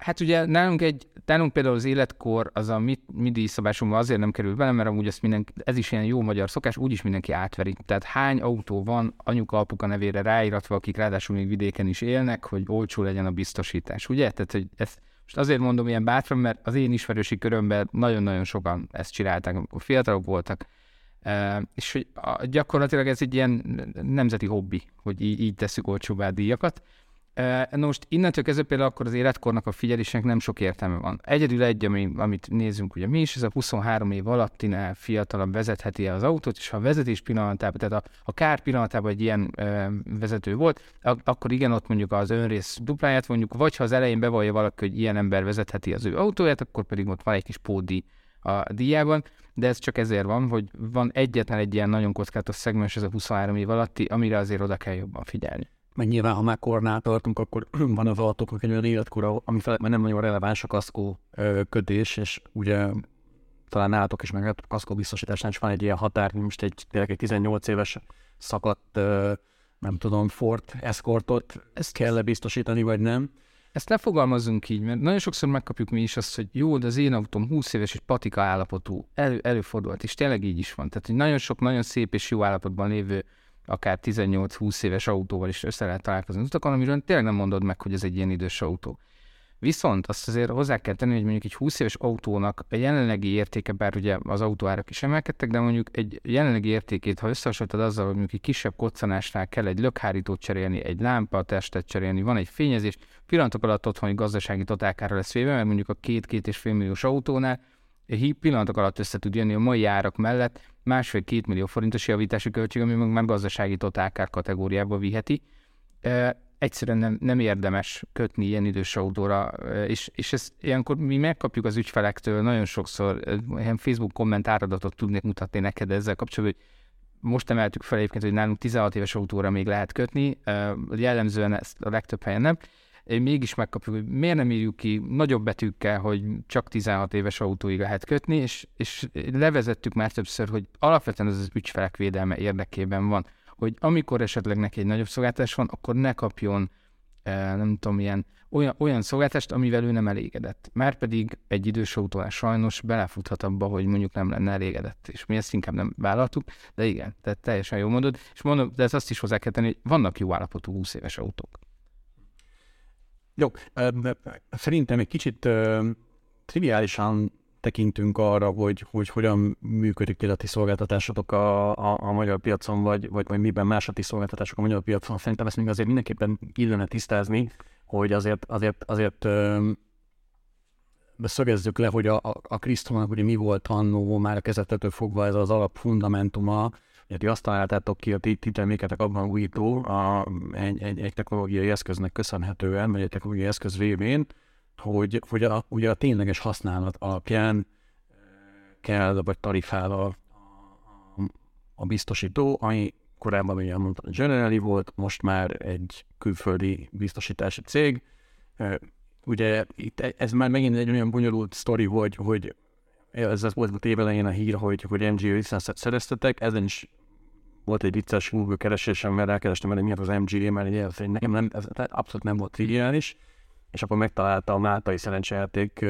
Hát ugye nálunk egy, nálunk például az életkor, az a mi, mi díjszabásunkban azért nem kerül bele, mert amúgy ezt mindenki, ez is ilyen jó magyar szokás, úgyis mindenki átveri. Tehát hány autó van anyuka, apuka nevére ráíratva, akik ráadásul még vidéken is élnek, hogy olcsó legyen a biztosítás, ugye? Tehát, hogy ezt most azért mondom ilyen bátran, mert az én ismerősi körömben nagyon-nagyon sokan ezt csinálták, amikor fiatalok voltak, és hogy gyakorlatilag ez egy ilyen nemzeti hobbi, hogy így, így tesszük olcsóbbá díjakat. Na most innentől kezdve például akkor az életkornak a figyelésnek nem sok értelme van. Egyedül egy, ami, amit nézzünk ugye mi is, ez a 23 év alattinál fiatalabb vezetheti az autót, és ha a vezetés pillanatában, tehát a, a kár pillanatában egy ilyen ö, vezető volt, ak- akkor igen, ott mondjuk az önrész dupláját mondjuk, vagy ha az elején bevallja valaki, hogy ilyen ember vezetheti az ő autóját, akkor pedig ott van egy kis pódi a díjában, de ez csak ezért van, hogy van egyetlen egy ilyen nagyon kockázatos szegmens, ez a 23 év alatti, amire azért oda kell jobban figyelni meg nyilván, ha már kornál tartunk, akkor van az autóknak egy olyan életkora, ami felett már nem nagyon releváns a kaszkó kötés, és ugye talán nálatok is meg a kaszkó biztosításnál is van egy ilyen határ, most egy, tényleg egy 18 éves szakadt, nem tudom, Ford Escortot, ezt kell -e biztosítani, vagy nem? Ezt lefogalmazunk így, mert nagyon sokszor megkapjuk mi is azt, hogy jó, de az én autóm 20 éves és patika állapotú, elő, előfordulhat, és tényleg így is van. Tehát, hogy nagyon sok, nagyon szép és jó állapotban lévő akár 18-20 éves autóval is össze lehet találkozni az utakon, amiről tényleg nem mondod meg, hogy ez egy ilyen idős autó. Viszont azt azért hozzá kell tenni, hogy mondjuk egy 20 éves autónak a jelenlegi értéke, bár ugye az autóárak is emelkedtek, de mondjuk egy jelenlegi értékét, ha összehasonlítod azzal, hogy mondjuk egy kisebb koccanásnál kell egy lökhárítót cserélni, egy testet cserélni, van egy fényezés, pillanatok alatt otthoni gazdasági totálkára lesz véve, mert mondjuk a két-két és fél milliós autónál pillanatok alatt össze tud jönni a mai árak mellett másfél-két millió forintos javítási költség, ami meg már gazdasági totálkár kategóriába viheti. egyszerűen nem, nem érdemes kötni ilyen idős autóra, és, és ezt ilyenkor mi megkapjuk az ügyfelektől nagyon sokszor, ilyen Facebook komment áradatot tudnék mutatni neked ezzel kapcsolatban, hogy most emeltük fel egyébként, hogy nálunk 16 éves autóra még lehet kötni, jellemzően ezt a legtöbb helyen nem, mégis megkapjuk, hogy miért nem írjuk ki nagyobb betűkkel, hogy csak 16 éves autóig lehet kötni, és, és levezettük már többször, hogy alapvetően ez az ügyfelek védelme érdekében van, hogy amikor esetleg neki egy nagyobb szolgáltatás van, akkor ne kapjon nem tudom, ilyen, olyan, olyan szolgáltást, amivel ő nem elégedett. Már pedig egy idős autóval sajnos belefuthat abba, hogy mondjuk nem lenne elégedett, és mi ezt inkább nem vállaltuk, de igen, tehát teljesen jó mondod, és mondom, de ezt azt is hozzá kell tenni, hogy vannak jó állapotú 20 éves autók. Jó, szerintem egy kicsit triviálisan tekintünk arra, hogy, hogy hogyan működik a ti szolgáltatásotok a, a, a magyar piacon, vagy, vagy, vagy miben más a ti szolgáltatások a magyar piacon. Szerintem ezt még azért mindenképpen illene tisztázni, hogy azért, azért, azért ö, szögezzük le, hogy a, a, a ugye mi volt annó már a kezdetetől fogva ez az alapfundamentuma, Ugye ti azt találtátok ki a ti, ti terméketek abban újító a, egy, egy, egy technológiai eszköznek köszönhetően, vagy egy technológiai eszköz révén, hogy, hogy a, ugye a tényleges használat alapján kell, vagy tarifál a, a, biztosító, ami korábban ugye mondtam, Generali volt, most már egy külföldi biztosítási cég. Ugye itt ez már megint egy olyan bonyolult sztori, hogy, hogy ez volt a tévelején a hír, hogy, hogy MG licenszet szereztetek, ezen is volt egy vicces Google keresésem, mert elkerestem, hogy mi az MGA, mert egy nekem nem, ez abszolút nem volt triviális, és akkor megtalálta a Máltai szerencsejáték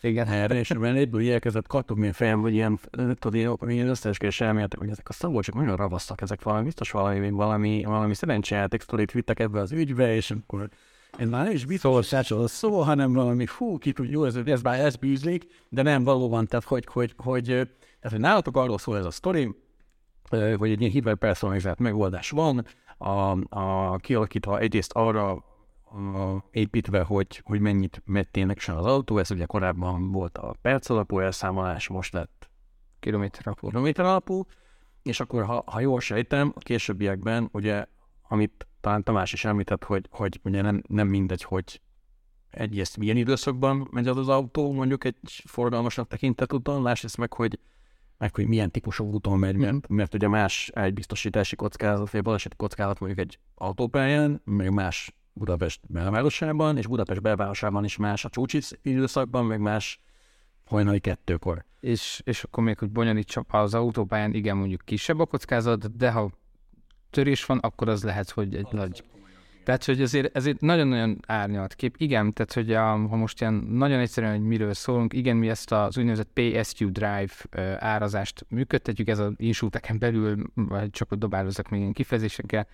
Igen. erre, és ebben egyből elkezdett kattogni a fejem, hogy ilyen, tudod, ilyen összeeskés elméletek, hogy ezek a szabolcsok nagyon ravasztak, ezek valami, biztos valami, valami, valami szerencsejáték sztorit vittek ebbe az ügybe, és akkor ez már nem is biztos a szó, hanem valami, fú, ki tudja, jó, ez, ez már ez bűzlik, de nem valóban, tehát hogy, hogy, hogy, tehát, hogy nálatok arról szól ez a sztori, hogy egy ilyen hiperpersonalizált megoldás van, a, a kialakítva egyrészt arra a, építve, hogy, hogy mennyit megy ténylegesen az autó, ez ugye korábban volt a perc alapú elszámolás, most lett kilométer alapú. Kilométer alapú, és akkor, ha, ha jól sejtem, a későbbiekben, ugye, amit talán Tamás is említett, hogy, hogy ugye nem, nem mindegy, hogy egyrészt milyen időszakban megy az az autó, mondjuk egy forgalmasnak tekintett úton, lásd meg, hogy meg hogy milyen típusú úton megy, mert, mhm. mert ugye más egy biztosítási kockázat, vagy baleseti kockázat mondjuk egy autópályán, meg más Budapest belvárosában, és Budapest belvárosában is más a csúcsis időszakban, meg más hajnali kettőkor. És, és akkor még, hogy bonyolítsam, az autópályán igen, mondjuk kisebb a kockázat, de ha törés van, akkor az lehet, hogy egy nagy tehát, hogy azért, ezért nagyon-nagyon árnyalt kép. Igen, tehát, hogy a, ha most ilyen nagyon egyszerűen, hogy miről szólunk, igen, mi ezt az úgynevezett PSU Drive árazást működtetjük, ez az insúteken belül, vagy csak ott dobálozok még ilyen kifejezésekkel,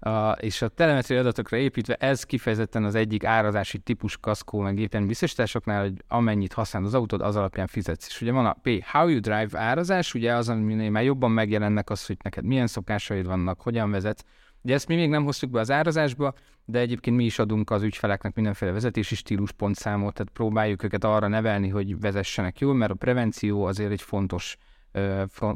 a, és a telemetri adatokra építve ez kifejezetten az egyik árazási típus kaszkó meg éppen biztosításoknál, hogy amennyit használ az autód, az alapján fizetsz. És ugye van a P, How You Drive árazás, ugye az, aminél már jobban megjelennek az, hogy neked milyen szokásaid vannak, hogyan vezetsz, Ugye ezt mi még nem hoztuk be az árazásba, de egyébként mi is adunk az ügyfeleknek mindenféle vezetési stíluspontszámot, tehát próbáljuk őket arra nevelni, hogy vezessenek jól, mert a prevenció azért egy fontos,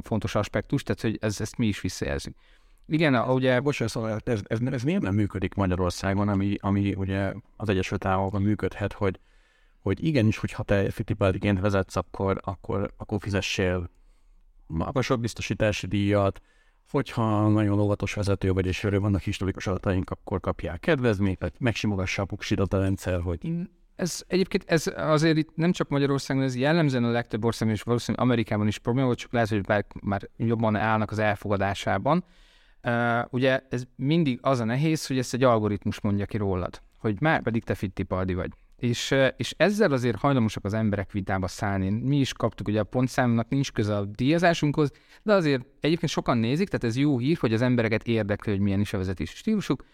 fontos aspektus, tehát hogy ez, ezt mi is visszajelzünk. Igen, ugye... Bocsánat, szóval ez, ez, ez miért nem működik Magyarországon, ami, ami ugye az Egyesült Államokban működhet, hogy, hogy igenis, hogyha te Fittipaldiként vezetsz, akkor, akkor, akkor fizessél magasabb biztosítási díjat, hogyha nagyon óvatos vezető vagy, és erről vannak historikus adataink, akkor kapják kedvezményt, vagy megsimogassa a puksidat a rendszer, hogy... Ez egyébként ez azért itt nem csak Magyarországon, ez jellemzően a legtöbb országban és valószínűleg Amerikában is probléma, csak lehet, hogy már, már jobban állnak az elfogadásában. Uh, ugye ez mindig az a nehéz, hogy ezt egy algoritmus mondja ki rólad, hogy már pedig te fittipaldi vagy. És, és ezzel azért hajlamosak az emberek vitába szállni. Mi is kaptuk, ugye a pontszámnak nincs köze a díjazásunkhoz, de azért egyébként sokan nézik, tehát ez jó hír, hogy az embereket érdekli, hogy milyen is a vezetési stílusuk,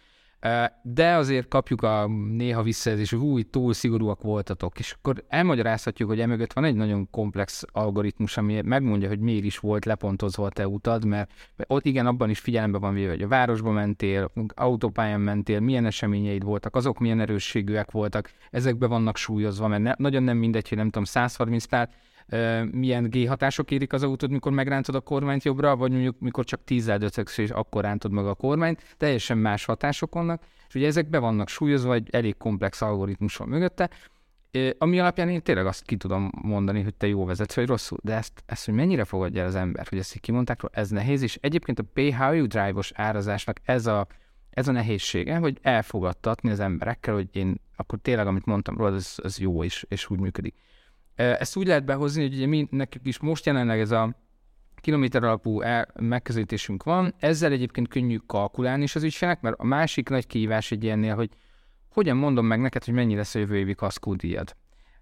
de azért kapjuk a néha visszajelzés, hogy új, túl szigorúak voltatok, és akkor elmagyarázhatjuk, hogy emögött van egy nagyon komplex algoritmus, ami megmondja, hogy miért is volt lepontozva a te utad, mert ott igen, abban is figyelembe van véve, hogy a városba mentél, autópályán mentél, milyen eseményeid voltak, azok milyen erősségűek voltak, ezekbe vannak súlyozva, mert ne, nagyon nem mindegy, hogy nem tudom, 130 pár, milyen G hatások érik az autót, mikor megrántod a kormányt jobbra, vagy mondjuk mikor csak tízzel döcögsz, és akkor rántod meg a kormányt, teljesen más hatások vannak, és ugye ezek be vannak súlyozva, egy elég komplex algoritmus van mögötte, ami alapján én tényleg azt ki tudom mondani, hogy te jó vezetsz, vagy rosszul, de ezt, ezt hogy mennyire fogadja el az ember, hogy ezt így kimondták, ez nehéz, és egyébként a PHU Drive-os árazásnak ez a, ez a nehézsége, hogy elfogadtatni az emberekkel, hogy én akkor tényleg, amit mondtam róla, az, az jó is, és úgy működik. Ezt úgy lehet behozni, hogy ugye mi nekünk is most jelenleg ez a kilométer alapú megközelítésünk van, ezzel egyébként könnyű kalkulálni is az ügyfelek, mert a másik nagy kihívás egy ilyennél, hogy hogyan mondom meg neked, hogy mennyi lesz a jövő évi kaszkódíjad.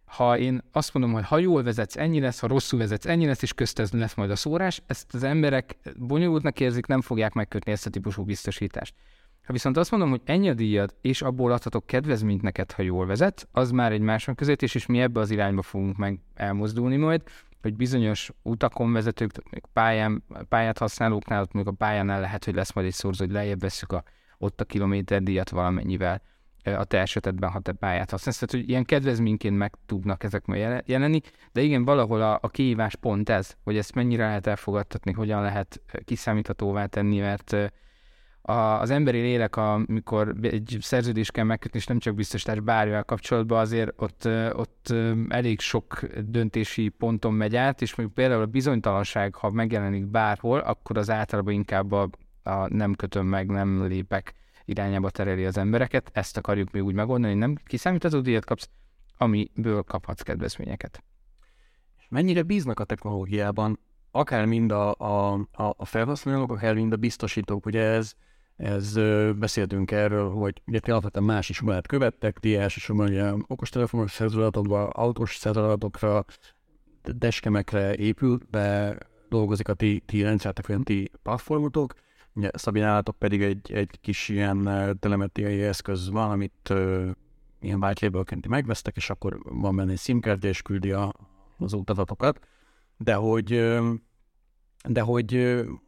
Ha én azt mondom, hogy ha jól vezetsz, ennyi lesz, ha rosszul vezetsz, ennyi lesz, és közt lesz majd a szórás, ezt az emberek bonyolultnak érzik, nem fogják megkötni ezt a típusú biztosítást. Ha viszont azt mondom, hogy ennyi a díjad, és abból adhatok kedvezményt neked, ha jól vezet, az már egy más megközelítés, és mi ebbe az irányba fogunk meg elmozdulni majd, hogy bizonyos utakon vezetők, pályán, pályát használóknál, ott még a pályánál lehet, hogy lesz majd egy szorzó, hogy lejjebb veszük a, ott a kilométerdíjat valamennyivel a te esetedben, ha te pályát használsz. Tehát, hogy ilyen kedvezményként meg tudnak ezek majd jelenni, de igen, valahol a, a kihívás pont ez, hogy ezt mennyire lehet elfogadtatni, hogyan lehet kiszámíthatóvá tenni, mert a, az emberi lélek, amikor egy szerződést kell megkötni, és nem csak biztosítás bármivel kapcsolatban, azért ott, ott elég sok döntési ponton megy át, és mondjuk például a bizonytalanság, ha megjelenik bárhol, akkor az általában inkább a, a nem kötöm meg, nem lépek irányába tereli az embereket. Ezt akarjuk még úgy megoldani, nem kiszámítható díjat kapsz, amiből kaphatsz kedvezményeket. Mennyire bíznak a technológiában, akár mind a, a, a felhasználók, akár mind a biztosítók, ugye ez ez beszéltünk erről, hogy ugye ti alapvetően más iskolát követtek, ti elsősorban ugye okostelefonos szerzőadatokba, autós szerzőadatokra, deskemekre épül, be dolgozik a ti, ti rendszertek, vagy a ti platformotok, ugye Szabinálatok pedig egy, egy kis ilyen telemetriai eszköz van, amit ö, ilyen white label megvesztek, és akkor van benne egy simkártya, és küldi a, az utazatokat, de hogy, de hogy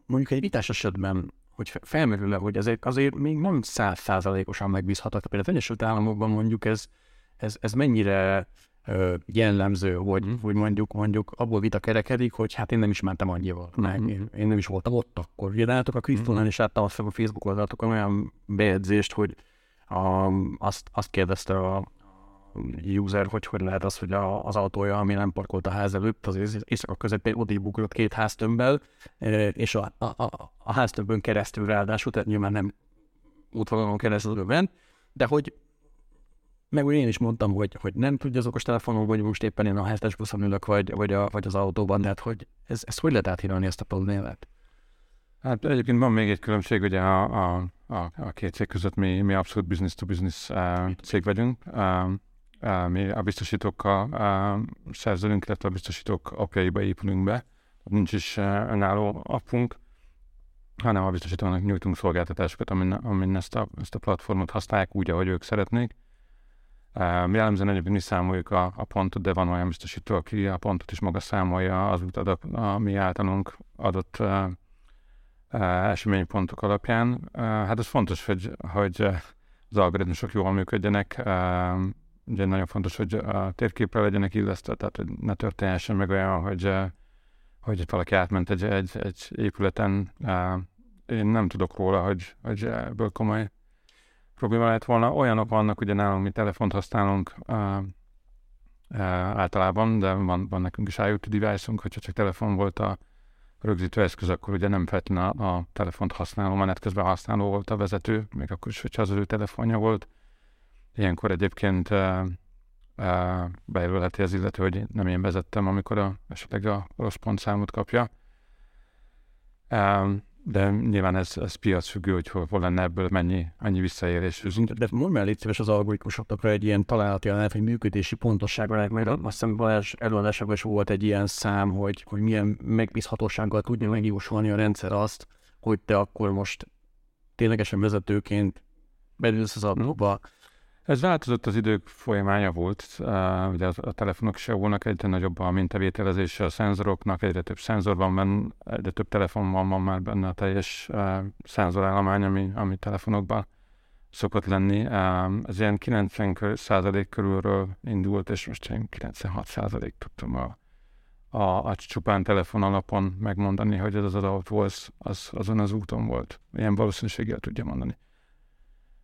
mondjuk egy vitás esetben hogy felmerül-e, hogy ezek azért még nem százszázalékosan megbízhatók. Például az Egyesült Államokban mondjuk ez, ez, ez mennyire ö, jellemző, hogy, mm. hogy mondjuk, mondjuk abból vita kerekedik, hogy hát én nem is mentem annyival, mm. meg én, én, nem is voltam ott akkor. Ugye látok a Krisztónál, mm. és láttam azt a Facebook oldalatok olyan bejegyzést, hogy a, azt, azt kérdezte a, user, hogy hogy lehet az, hogy a, az autója, ami nem parkolt a ház előtt, az éjszaka közepén odébb ugrott két háztömbbel, és a, a, a, a háztömbön keresztül ráadásul, tehát nyilván nem útvonalon keresztül ment, de hogy meg úgy én is mondtam, hogy, hogy nem tudja az okos telefonon, vagy most éppen én a háztás buszon ülök, vagy, vagy, a, vagy az autóban, tehát hogy ez, ez hogy lehet áthírani ezt a problémát? Hát egyébként van még egy különbség, ugye a, a, a, a két cég között mi, mi abszolút business-to-business uh, cég vagyunk. Uh, mi a biztosítókkal szerződünk, illetve a biztosítók apjaiba épülünk be. Nincs is önálló appunk, hanem a biztosítónak nyújtunk szolgáltatásokat, amin, amin ezt, a, ezt a platformot használják úgy, ahogy ők szeretnék. Mi jellemzően egyébként mi számoljuk a, a pontot, de van olyan biztosító, aki a pontot is maga számolja az adat, a mi általunk adott uh, uh, eseménypontok alapján. Hát ez fontos, hogy, hogy az algoritmusok jól működjenek, ugye nagyon fontos, hogy a térképre legyenek illesztve, tehát hogy ne történhessen meg olyan, hogy, hogy valaki átment egy, egy, egy épületen, én nem tudok róla, hogy, hogy ebből komoly probléma lehet volna. Olyanok vannak, ugye nálunk mi telefont használunk általában, de van, van nekünk is IoT device-unk, hogyha csak telefon volt a rögzítő eszköz, akkor ugye nem feltétlenül a, a telefont használó, menet közben használó volt a vezető, még akkor is, hogyha az ő telefonja volt. Ilyenkor egyébként uh, uh, bejelölheti az illető, hogy nem én vezettem, amikor a, esetleg a rossz pontszámot kapja. Uh, de nyilván ez, ez piacfüggő, hogy hol, hol lenne ebből mennyi, mennyi visszaélés. De mondd már légy szíves az algoritmusokra egy ilyen találati jelenet, vagy működési pontosságra, mert azt hiszem Balázs előadásában is volt egy ilyen szám, hogy, hogy milyen megbízhatósággal tudja megjósolni a rendszer azt, hogy te akkor most ténylegesen vezetőként belülsz az adóba, ez változott az idők folyamánya volt. Uh, ugye a, a telefonok se volnak egyre nagyobb a mintavételezése a szenzoroknak, egyre több szenzor van benne, egyre több telefon van, van már benne a teljes uh, szenzorállomány, ami, ami telefonokban szokott lenni. Uh, ez ilyen 90 százalék körülről indult, és most én 96 százalék tudtam a, a, a csupán telefon alapon megmondani, hogy ez az adat volt, az, azon az úton volt. Ilyen valószínűséggel tudja mondani.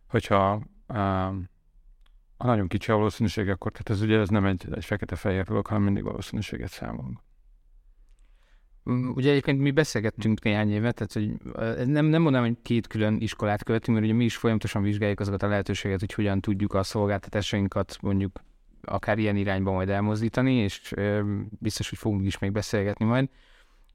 Hogyha um, a nagyon kicsi a valószínűség, akkor tehát ez ugye ez nem egy, egy fekete-fehér dolog, hanem mindig valószínűséget számolunk. Mm, ugye egyébként mi beszélgettünk néhány évet, tehát hogy nem, nem mondanám, hogy két külön iskolát követünk, mert ugye mi is folyamatosan vizsgáljuk azokat a lehetőségeket, hogy hogyan tudjuk a szolgáltatásainkat mondjuk akár ilyen irányba majd elmozdítani, és biztos, hogy fogunk is még beszélgetni majd.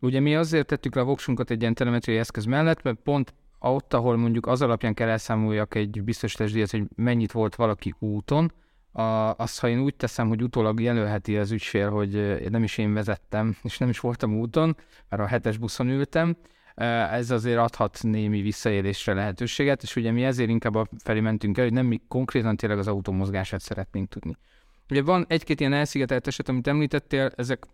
Ugye mi azért tettük le a voksunkat egy ilyen telemetriai eszköz mellett, mert pont ott, ahol mondjuk az alapján kell elszámoljak egy biztosítás díjat, hogy mennyit volt valaki úton, a, azt, ha én úgy teszem, hogy utólag jelölheti az ügyfél, hogy nem is én vezettem, és nem is voltam úton, mert a hetes buszon ültem, ez azért adhat némi visszaélésre lehetőséget, és ugye mi ezért inkább a felé mentünk el, hogy nem mi konkrétan tényleg az autó mozgását szeretnénk tudni. Ugye van egy-két ilyen elszigetelt eset, amit említettél, ezek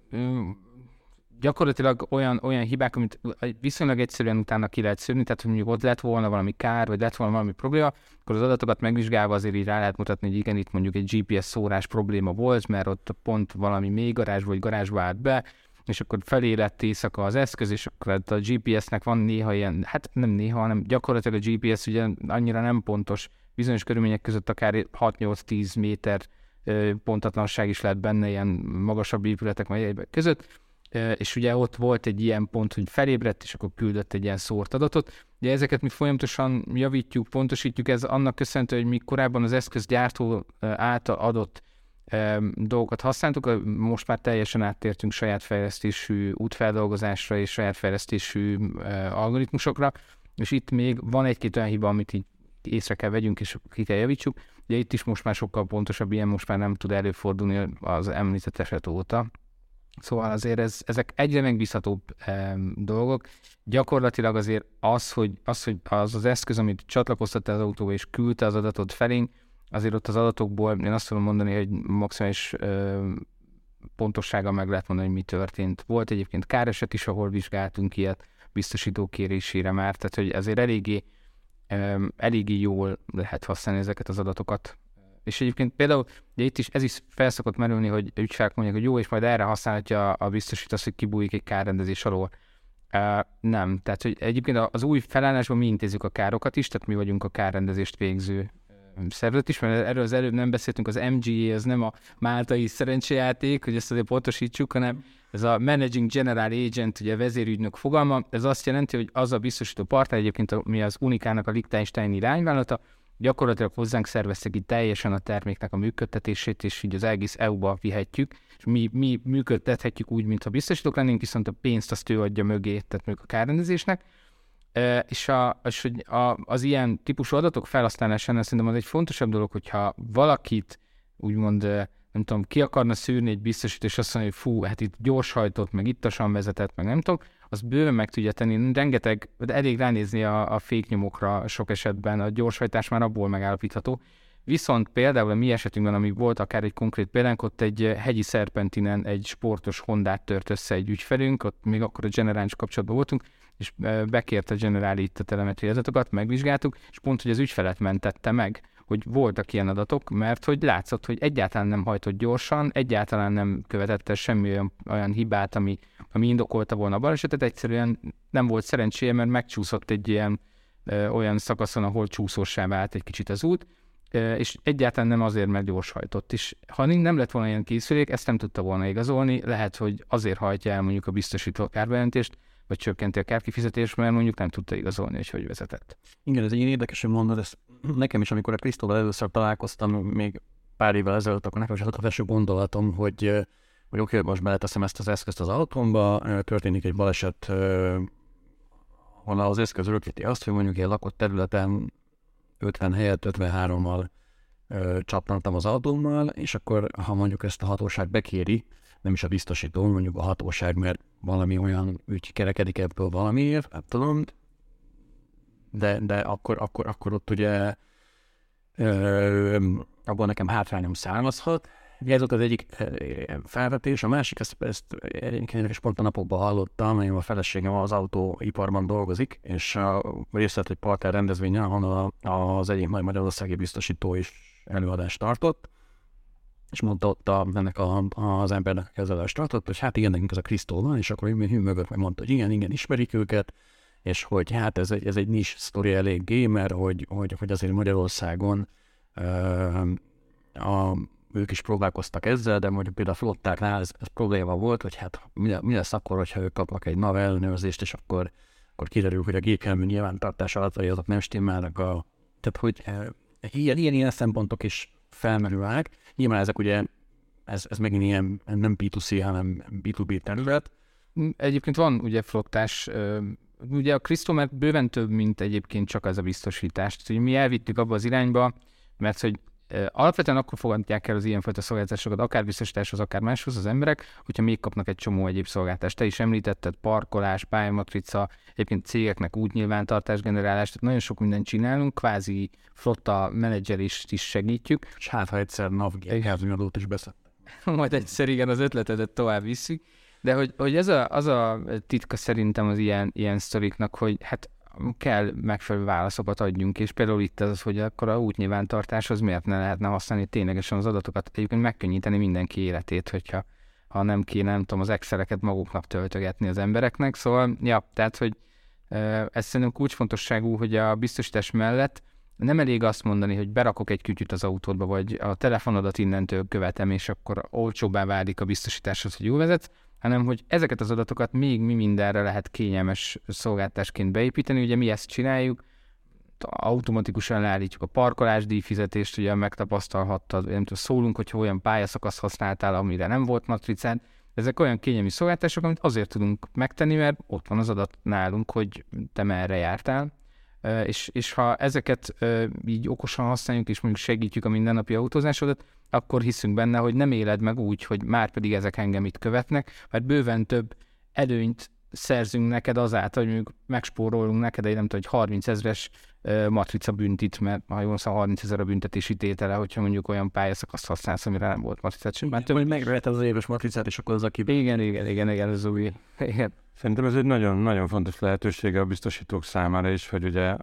gyakorlatilag olyan, olyan hibák, amit viszonylag egyszerűen utána ki lehet szűrni, tehát hogy mondjuk ott lett volna valami kár, vagy lett volna valami probléma, akkor az adatokat megvizsgálva azért így rá lehet mutatni, hogy igen, itt mondjuk egy GPS szórás probléma volt, mert ott pont valami mély garázs vagy garázsba állt be, és akkor felé lett éjszaka az eszköz, és akkor hát a GPS-nek van néha ilyen, hát nem néha, hanem gyakorlatilag a GPS ugye annyira nem pontos, bizonyos körülmények között akár 6-8-10 méter pontatlanság is lehet benne ilyen magasabb épületek vagy között, és ugye ott volt egy ilyen pont, hogy felébredt, és akkor küldött egy ilyen szórt adatot. Ugye ezeket mi folyamatosan javítjuk, pontosítjuk, ez annak köszönhető, hogy mi korábban az eszközgyártó által adott dolgokat használtuk, most már teljesen áttértünk saját fejlesztésű útfeldolgozásra és saját fejlesztésű algoritmusokra, és itt még van egy-két olyan hiba, amit így észre kell vegyünk, és ki kell javítsuk. Ugye itt is most már sokkal pontosabb, ilyen most már nem tud előfordulni az említett eset óta. Szóval azért ez, ezek egyre megbízhatóbb e, dolgok. Gyakorlatilag azért az, hogy az, hogy az, az eszköz, amit csatlakoztatta az autóba és küldte az adatot felénk, azért ott az adatokból én azt tudom mondani, hogy maximális e, pontossággal meg lehet mondani, hogy mi történt. Volt egyébként káreset is, ahol vizsgáltunk ilyet biztosító kérésére már, tehát hogy azért eléggé eléggé jól lehet használni ezeket az adatokat. És egyébként például ugye itt is ez is felszokott merülni, hogy ügyfelek mondják, hogy jó, és majd erre használhatja a biztosítás, hogy kibújik egy kárrendezés alól. Uh, nem. Tehát, hogy egyébként az új felállásban mi intézzük a károkat is, tehát mi vagyunk a kárrendezést végző szervezet is, mert erről az előbb nem beszéltünk, az MGA, az nem a máltai szerencsejáték, hogy ezt azért pontosítsuk, hanem ez a Managing General Agent, ugye vezérügynök fogalma, ez azt jelenti, hogy az a biztosító partner, egyébként mi az Unikának a Liechtenstein irányvállalata, gyakorlatilag hozzánk szervezte ki teljesen a terméknek a működtetését, és így az egész EU-ba vihetjük, és mi, mi működtethetjük úgy, mintha biztosítók lennénk, viszont a pénzt azt ő adja mögé, tehát mondjuk a kárrendezésnek, e, és, a, és hogy a, az ilyen típusú adatok felhasználásánál szerintem az egy fontosabb dolog, hogyha valakit úgymond nem tudom, ki akarna szűrni egy biztosító, és azt mondja, hogy fú, hát itt gyorshajtott, meg ittasan vezetett, meg nem tudom, az bőven meg tudja tenni. Rengeteg, de elég ránézni a, a féknyomokra sok esetben, a gyorshajtás már abból megállapítható. Viszont például a mi esetünkben, ami volt akár egy konkrét példánk, ott egy hegyi szerpentinen egy sportos Hondát tört össze egy ügyfelünk, ott még akkor a generális kapcsolatban voltunk, és bekérte a generáli itt a telemetri adatokat, megvizsgáltuk, és pont, hogy az ügyfelet mentette meg, hogy voltak ilyen adatok, mert hogy látszott, hogy egyáltalán nem hajtott gyorsan, egyáltalán nem követett el semmi olyan, olyan hibát, ami, ami indokolta volna a balesetet, egyszerűen nem volt szerencséje, mert megcsúszott egy ilyen ö, olyan szakaszon, ahol csúszósá vált egy kicsit az út, ö, és egyáltalán nem azért, mert gyors hajtott. És ha nem lett volna ilyen készülék, ezt nem tudta volna igazolni, lehet, hogy azért hajtja el mondjuk a biztosító kárbejelentést, vagy csökkenti a kárkifizetést, mert mondjuk nem tudta igazolni, hogy hogy vezetett. Igen, ez egy érdekes, hogy mondod, ezt nekem is, amikor a Krisztóval először találkoztam, még pár évvel ezelőtt, akkor nekem is az a felső gondolatom, hogy, hogy oké, most beleteszem ezt az eszközt az autómba, történik egy baleset, honnan az eszköz rögzíti azt, hogy mondjuk egy lakott területen 50 helyett 53-mal csapnantam az autómmal, és akkor ha mondjuk ezt a hatóság bekéri, nem is a biztosító, mondjuk a hatóság, mert valami olyan ügy kerekedik ebből valamiért, nem tudom, de, de akkor, akkor, akkor ott ugye abban nekem hátrányom származhat. Ez volt az egyik felvetés, a másik, ezt, ezt egyébként pont a napokban hallottam, én a feleségem az autóiparban dolgozik, és részt vett egy partner rendezvényen, ahol az egyik nagy magyarországi biztosító is előadást tartott, és mondta ott a, ennek a, az embernek ezzel a stratot, hogy hát igen, nekünk ez a Krisztó van, és akkor én hűmögött meg mondta, hogy igen, igen, ismerik őket, és hogy hát ez egy, ez egy nis sztori eléggé, mert hogy, hogy, hogy azért Magyarországon a, ők is próbálkoztak ezzel, de mondjuk például a flottáknál ez, ez probléma volt, hogy hát mi, mi lesz akkor, hogyha ők kapnak egy NAV ellenőrzést, és akkor, akkor kiderül, hogy a gépjármű nyilvántartás adatai azok nem stimmelnek a... Tehát, hogy ilyen, ilyen, ilyen szempontok is felmerülnek. Nyilván ezek ugye, ez, ez megint ilyen nem B2C, hanem B2B terület. Egyébként van ugye flottás, ugye a Krisztó bőven több, mint egyébként csak az a biztosítás. Tehát, mi elvittük abba az irányba, mert hogy Alapvetően akkor fogadják el az ilyenfajta szolgáltatásokat, akár biztosításhoz, akár máshoz az emberek, hogyha még kapnak egy csomó egyéb szolgáltást. Te is említetted, parkolás, pályamatrica, egyébként cégeknek úgy nyilvántartás generálás, tehát nagyon sok mindent csinálunk, kvázi flotta menedzselést is segítjük. És hát, ha egyszer navigálót is beszed. Majd egyszer igen, az ötletedet tovább viszik. De hogy, hogy ez a, az a titka szerintem az ilyen, ilyen sztoriknak, hogy hát kell megfelelő válaszokat adjunk, és például itt az, hogy akkor a útnyilvántartáshoz miért ne lehetne használni ténylegesen az adatokat, egyébként megkönnyíteni mindenki életét, hogyha ha nem kéne, nem tudom, az Exceleket maguknak töltögetni az embereknek, szóval, ja, tehát, hogy ez szerintem kulcsfontosságú, hogy a biztosítás mellett nem elég azt mondani, hogy berakok egy kütyüt az autódba, vagy a telefonodat innentől követem, és akkor olcsóbbá válik a biztosításhoz, hogy jól vezetsz, hanem hogy ezeket az adatokat még mi mindenre lehet kényelmes szolgáltásként beépíteni. Ugye mi ezt csináljuk, automatikusan leállítjuk a parkolás díjfizetést, ugye megtapasztalhattad, nem tudom, szólunk, hogy olyan pályaszakasz használtál, amire nem volt matricád. Ezek olyan kényelmi szolgáltások, amit azért tudunk megtenni, mert ott van az adat nálunk, hogy te merre jártál, és, és ha ezeket így okosan használjuk, és mondjuk segítjük a mindennapi autózásodat, akkor hiszünk benne, hogy nem éled meg úgy, hogy már pedig ezek engem itt követnek, mert bőven több előnyt szerzünk neked azáltal, hogy mondjuk megspórolunk neked egy nem tudom, hogy 30 ezres matrica büntit, mert ha jól szóval 30 ezer a büntetési tétele, hogyha mondjuk olyan pályaszakaszt használsz, amire nem volt matricát sem. Már több, hogy megveheted az éves matricát, és akkor az, aki... Igen, igen, igen, igen, az új. Igen. Szerintem ez egy nagyon-nagyon fontos lehetősége a biztosítók számára is, hogy ugye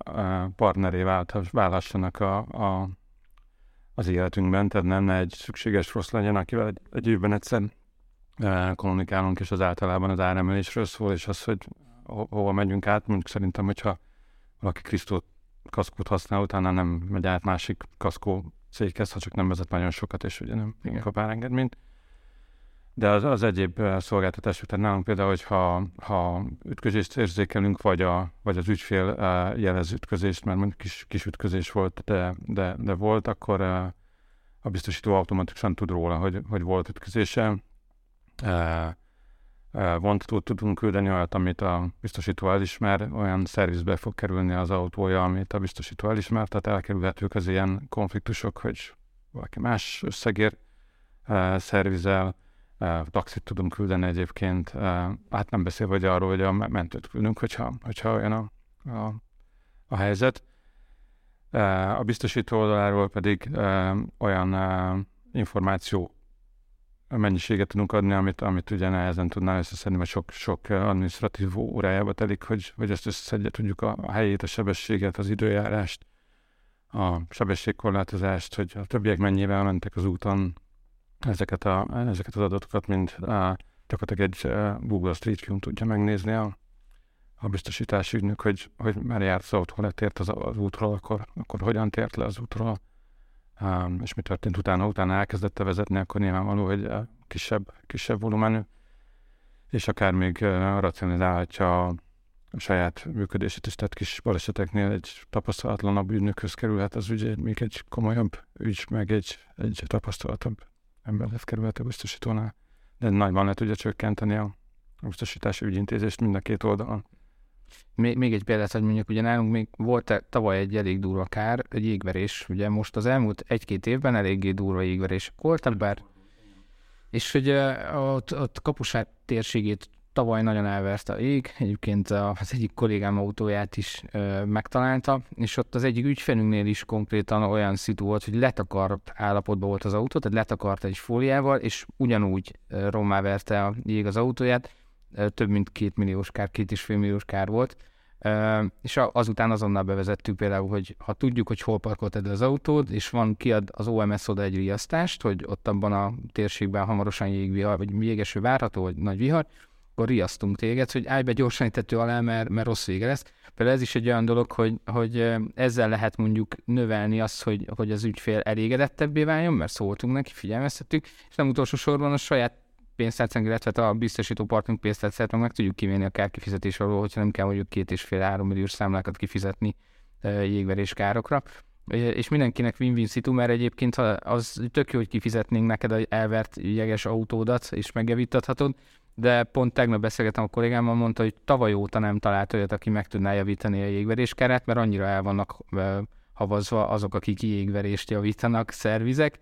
partneré válhassanak a, a, az életünkben, tehát nem egy szükséges rossz legyen, akivel egy, egy évben egyszer kommunikálunk, és az általában az áremelésről szól, és az, hogy ho- hova megyünk át, mondjuk szerintem, hogyha valaki Krisztót kaszkót használ, utána nem megy át másik kaszkó céghez, ha csak nem vezet nagyon sokat, és ugye nem, nem kap árengedményt. De az, az egyéb eh, szolgáltatás után nálunk például, hogyha ha ütközést érzékelünk, vagy, a, vagy az ügyfél uh, jelez ütközést, mert mondjuk kis, kis ütközés volt, de, de, de volt, akkor uh, a biztosító automatikusan tud róla, hogy, hogy volt ütközése. Vontatót tudunk küldeni olyat, amit a biztosító elismer, olyan szervizbe fog kerülni az autója, amit a biztosító elismer, tehát elkerülhetők az ilyen konfliktusok, hogy valaki más összegér szervizel, taxit tudunk küldeni egyébként, hát nem beszélve hogy arról, hogy a mentőt küldünk, hogyha, hogyha olyan a, a, a helyzet. A biztosító oldaláról pedig olyan információ mennyiséget tudunk adni, amit, amit ugye nehezen tudnál összeszedni, mert sok, sok administratív órájába telik, hogy, hogy ezt összeszedje tudjuk a, a helyét, a sebességet, az időjárást, a sebességkorlátozást, hogy a többiek mennyivel mentek az úton, ezeket, a, ezeket az adatokat mind a, gyakorlatilag egy Google Street View tudja megnézni a, a biztosítási ügynök, hogy, hogy már járt az autó, letért az, az útról, akkor, akkor hogyan tért le az útról, és mi történt utána, utána elkezdette vezetni, akkor nyilvánvaló, hogy kisebb, kisebb volumenű, és akár még racionalizálhatja a saját működését is, tehát kis baleseteknél egy tapasztalatlanabb ügynökhöz kerülhet az ügy, még egy komolyabb ügy, meg egy, egy tapasztalatabb emberhez kerülhet a biztosítónál, de nagyban le tudja csökkenteni a biztosítási ügyintézést mind a két oldalon. Még, még egy példát, hogy mondjuk, ugye nálunk még volt tavaly egy elég durva kár, egy jégverés, ugye most az elmúlt egy-két évben eléggé durva jégverések voltak, bár és ugye ott, ott kapusát térségét tavaly nagyon elverte a ég, egyébként az egyik kollégám autóját is ö, megtalálta, és ott az egyik ügyfelünknél is konkrétan olyan szitu volt, hogy letakart állapotban volt az autó, tehát letakart egy fóliával, és ugyanúgy rommá verte a jég az autóját, több mint két milliós kár, két és fél milliós kár volt, és azután azonnal bevezettük például, hogy ha tudjuk, hogy hol parkoltad az autód, és van kiad az OMS oda egy riasztást, hogy ott abban a térségben hamarosan jégvihar, vagy jégeső várható, vagy nagy vihar, akkor riasztunk téged, hogy állj be gyorsan tető alá, mert, mert rossz vége lesz. Például ez is egy olyan dolog, hogy, hogy ezzel lehet mondjuk növelni azt, hogy, hogy az ügyfél elégedettebbé váljon, mert szóltunk neki, figyelmeztettük, és nem utolsó sorban a saját pénztárcánk, illetve a biztosító partnunk pénztárcát meg tudjuk kivenni a kárkifizetés alól, hogyha nem kell mondjuk két és fél három milliós számlákat kifizetni jégverés károkra. És mindenkinek win-win szitu, mert egyébként az tök jó, hogy kifizetnénk neked egy elvert jeges autódat, és megjavítathatod, de pont tegnap beszélgettem a kollégámmal, mondta, hogy tavaly óta nem talált olyat, aki meg tudná javítani a jégveréskárát, mert annyira el vannak havazva azok, akik jégverést javítanak, szervizek,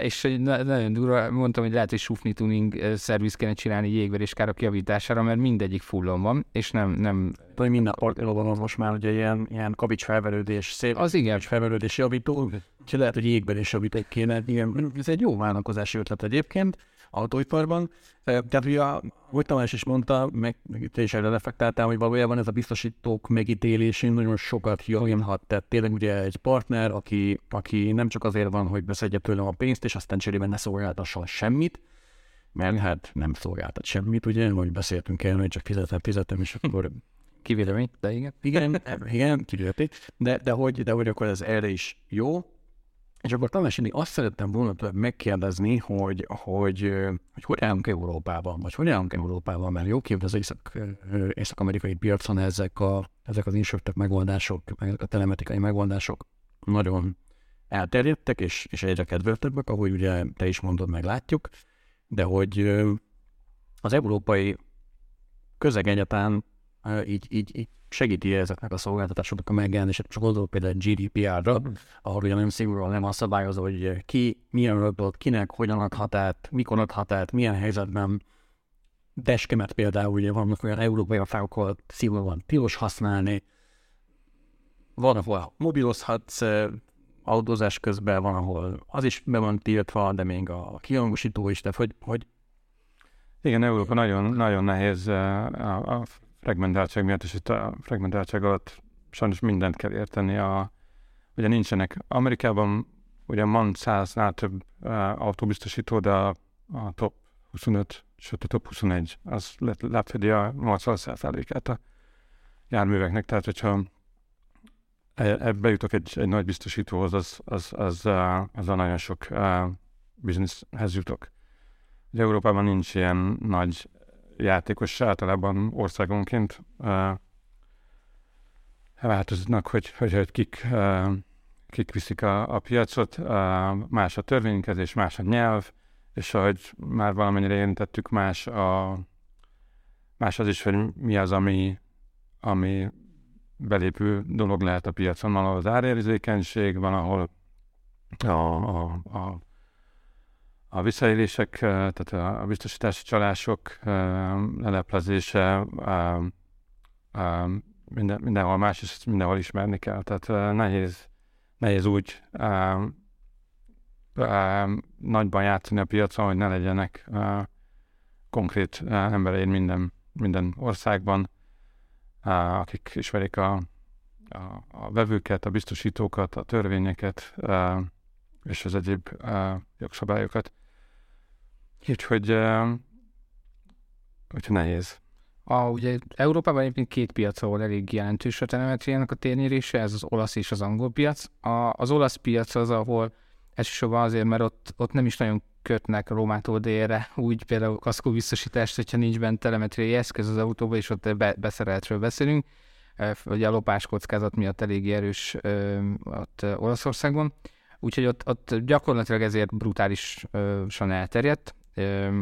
és nagyon durva, mondtam, hogy lehet, hogy sufni tuning szerviz kéne csinálni jégveréskárak javítására, mert mindegyik fullon van, és nem... nem... Tudom, minden parkolóban van most már ugye ilyen, ilyen kavics felverődés, szép az igen. kavics felverődés javító, úgyhogy lehet, hogy jégverés javító kéne. Igen, ez egy jó vállalkozási ötlet egyébként autóiparban. Tehát ugye, ahogy Tamás is mondta, meg, meg te is erre reflektáltál, hogy valójában ez a biztosítók megítélésén nagyon sokat javulhat. Tehát tényleg ugye egy partner, aki, aki nem csak azért van, hogy beszedje tőlem a pénzt, és aztán cserében ne szolgáltasson semmit, mert hát nem szolgáltat semmit, ugye, hogy beszéltünk el, hogy csak fizetem, fizetem, és akkor kivélemény, de igen. Igen, igen, kivélemény, de, de, hogy, de hogy akkor ez erre is jó, és akkor Tamás, én azt szerettem volna megkérdezni, hogy, hogy, hogy hogy állunk Európában, vagy hogy állunk Európában, mert jó kép, az észak, észak-amerikai piacon ezek, a, ezek az insurtech megoldások, a telematikai megoldások nagyon elterjedtek, és, és egyre kedveltebbek, ahogy ugye te is mondod, meg látjuk, de hogy az európai közeg egyetlen így, így, így segíti ezeknek a szolgáltatásoknak a megjelenését. Csak gondolok például GDPR-ra, mm. ahol ugye nagyon szigorúan nem a szabályozó, hogy ki, milyen adatot, kinek, hogyan adhat át, mikor adhat át, milyen helyzetben. Deskemet például ugye vannak olyan európai fákkal szigorúan tilos használni. Van, ahol mobilozhatsz autózás közben, van, ahol az is be van tiltva, de még a kihangosító is, tehát hogy, hogy igen, Európa nagyon, nagyon nehéz a, a fragmentáltság miatt, és itt a fragmentáltság alatt sajnos mindent kell érteni. A, ugye nincsenek, Amerikában ugye van száznál több uh, autóbiztosító, de a, a top 25, sőt a top 21, az lefedi a 80%-át a járműveknek, tehát hogyha e, ebbe jutok egy, egy nagy biztosítóhoz, az, az, az, az a nagyon sok uh, bizniszhez jutok. De Európában nincs ilyen nagy játékos általában országonként uh, változnak, hogy, hogy, hogy kik, uh, kik viszik a, a piacot, uh, más a törvénykezés, más a nyelv, és ahogy már valamennyire érintettük, más, a, más az is, hogy mi az, ami, ami belépő dolog lehet a piacon. Van, ahol az árérzékenység, van, ahol a, a, a a visszaélések, tehát a biztosítási csalások leleplezése minden, mindenhol más, és mindenhol ismerni kell. Tehát nehéz, nehéz úgy nagyban játszani a piacon, hogy ne legyenek konkrét embereid minden, minden országban, akik ismerik a, a, a vevőket, a biztosítókat, a törvényeket, és az egyéb jogszabályokat. Úgyhogy, úgyhogy nehéz. A, ugye Európában egyébként két piac, ahol elég jelentős a telemetriának a térnyerése, ez az olasz és az angol piac. A, az olasz piac az, ahol elsősorban azért, mert ott, ott nem is nagyon kötnek Rómától délre, úgy például kaszkó biztosítást, hogyha nincs bent telemetriai eszköz az autóba, és ott be, beszereltről beszélünk, vagy a lopás kockázat miatt elég erős ott Olaszországban. Úgyhogy ott, ott gyakorlatilag ezért brutálisan elterjedt,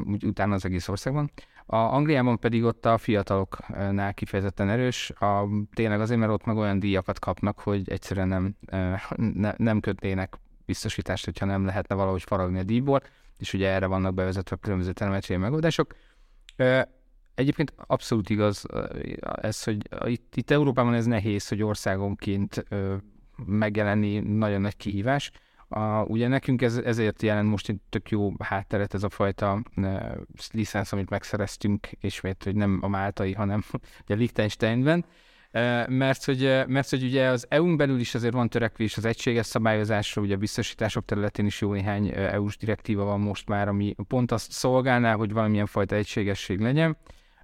úgy utána az egész országban. A Angliában pedig ott a fiataloknál kifejezetten erős, a, tényleg azért, mert ott meg olyan díjakat kapnak, hogy egyszerűen nem, ne, nem kötnének biztosítást, hogyha nem lehetne valahogy faragni a díjból, és ugye erre vannak bevezetve különböző telemetriai megoldások. Egyébként abszolút igaz ez, hogy itt, itt Európában ez nehéz, hogy országonként megjelenni nagyon nagy kihívás. A, ugye nekünk ez, ezért jelent most egy tök jó hátteret ez a fajta e, licensz, amit megszereztünk, ismét, hogy nem a máltai, hanem ugye Liechtensteinben. mert hogy, mert hogy ugye az EU-n belül is azért van törekvés az egységes szabályozásra, ugye a biztosítások területén is jó néhány EU-s direktíva van most már, ami pont azt szolgálná, hogy valamilyen fajta egységesség legyen.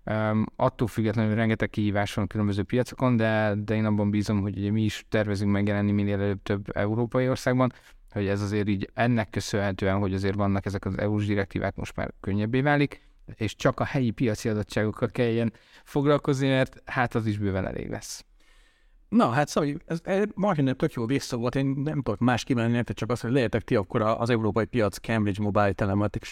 Um, attól függetlenül rengeteg kihívás van a különböző piacokon, de, de én abban bízom, hogy ugye mi is tervezünk megjelenni minél előbb több európai országban, hogy ez azért így ennek köszönhetően, hogy azért vannak ezek az EU-s direktívák most már könnyebbé válik, és csak a helyi piaci adottságokkal kelljen foglalkozni, mert hát az is bőven elég lesz. Na, hát szóval ez, ez majdnem tök jó vissza volt, én nem tudok más kimenni, csak az, hogy lehetek ti akkor az európai piac Cambridge Mobile Telematics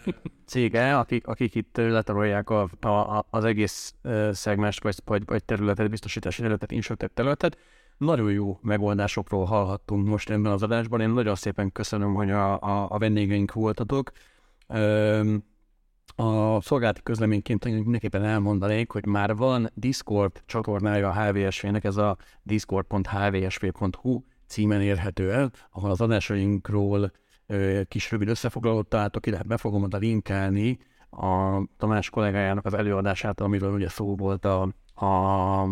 cége, akik, akik itt letarolják a, a, az egész szegmest, vagy, vagy, vagy területet, biztosítási területet, insurtech területet. Nagyon jó megoldásokról hallhattunk most ebben az adásban. Én nagyon szépen köszönöm, hogy a, a, a vendégeink voltatok. A szolgálati közleményként mindenképpen elmondanék, hogy már van Discord csatornája a HVSV-nek, ez a discord.hvsv.hu címen érhető el, ahol az adásainkról kis rövid összefoglalót találtok, illetve be fogom oda linkelni a Tamás kollégájának az előadását, amiről ugye szó volt a, a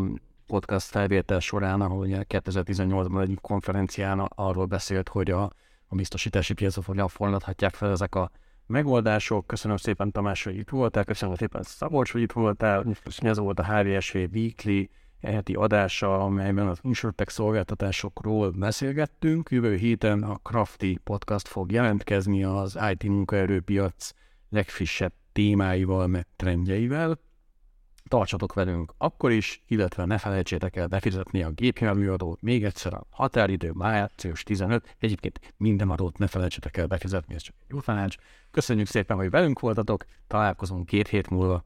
podcast felvétel során, ahol ugye 2018-ban egy konferencián arról beszélt, hogy a, a biztosítási piacot hogyan forradhatják fel ezek a megoldások. Köszönöm szépen Tamás, hogy itt voltál, köszönöm szépen Szabolcs, hogy itt voltál. Ez volt a HVSV Weekly heti adása, amelyben az InsurTech szolgáltatásokról beszélgettünk. Jövő héten a Crafty podcast fog jelentkezni az IT munkaerőpiac legfrissebb témáival, meg trendjeivel. Tartsatok velünk akkor is, illetve ne felejtsétek el befizetni a gépjárműadót. Még egyszer a határidő március 15. Egyébként minden adót ne felejtsétek el befizetni, ez csak egy jó tanács. Köszönjük szépen, hogy velünk voltatok, találkozunk két hét múlva.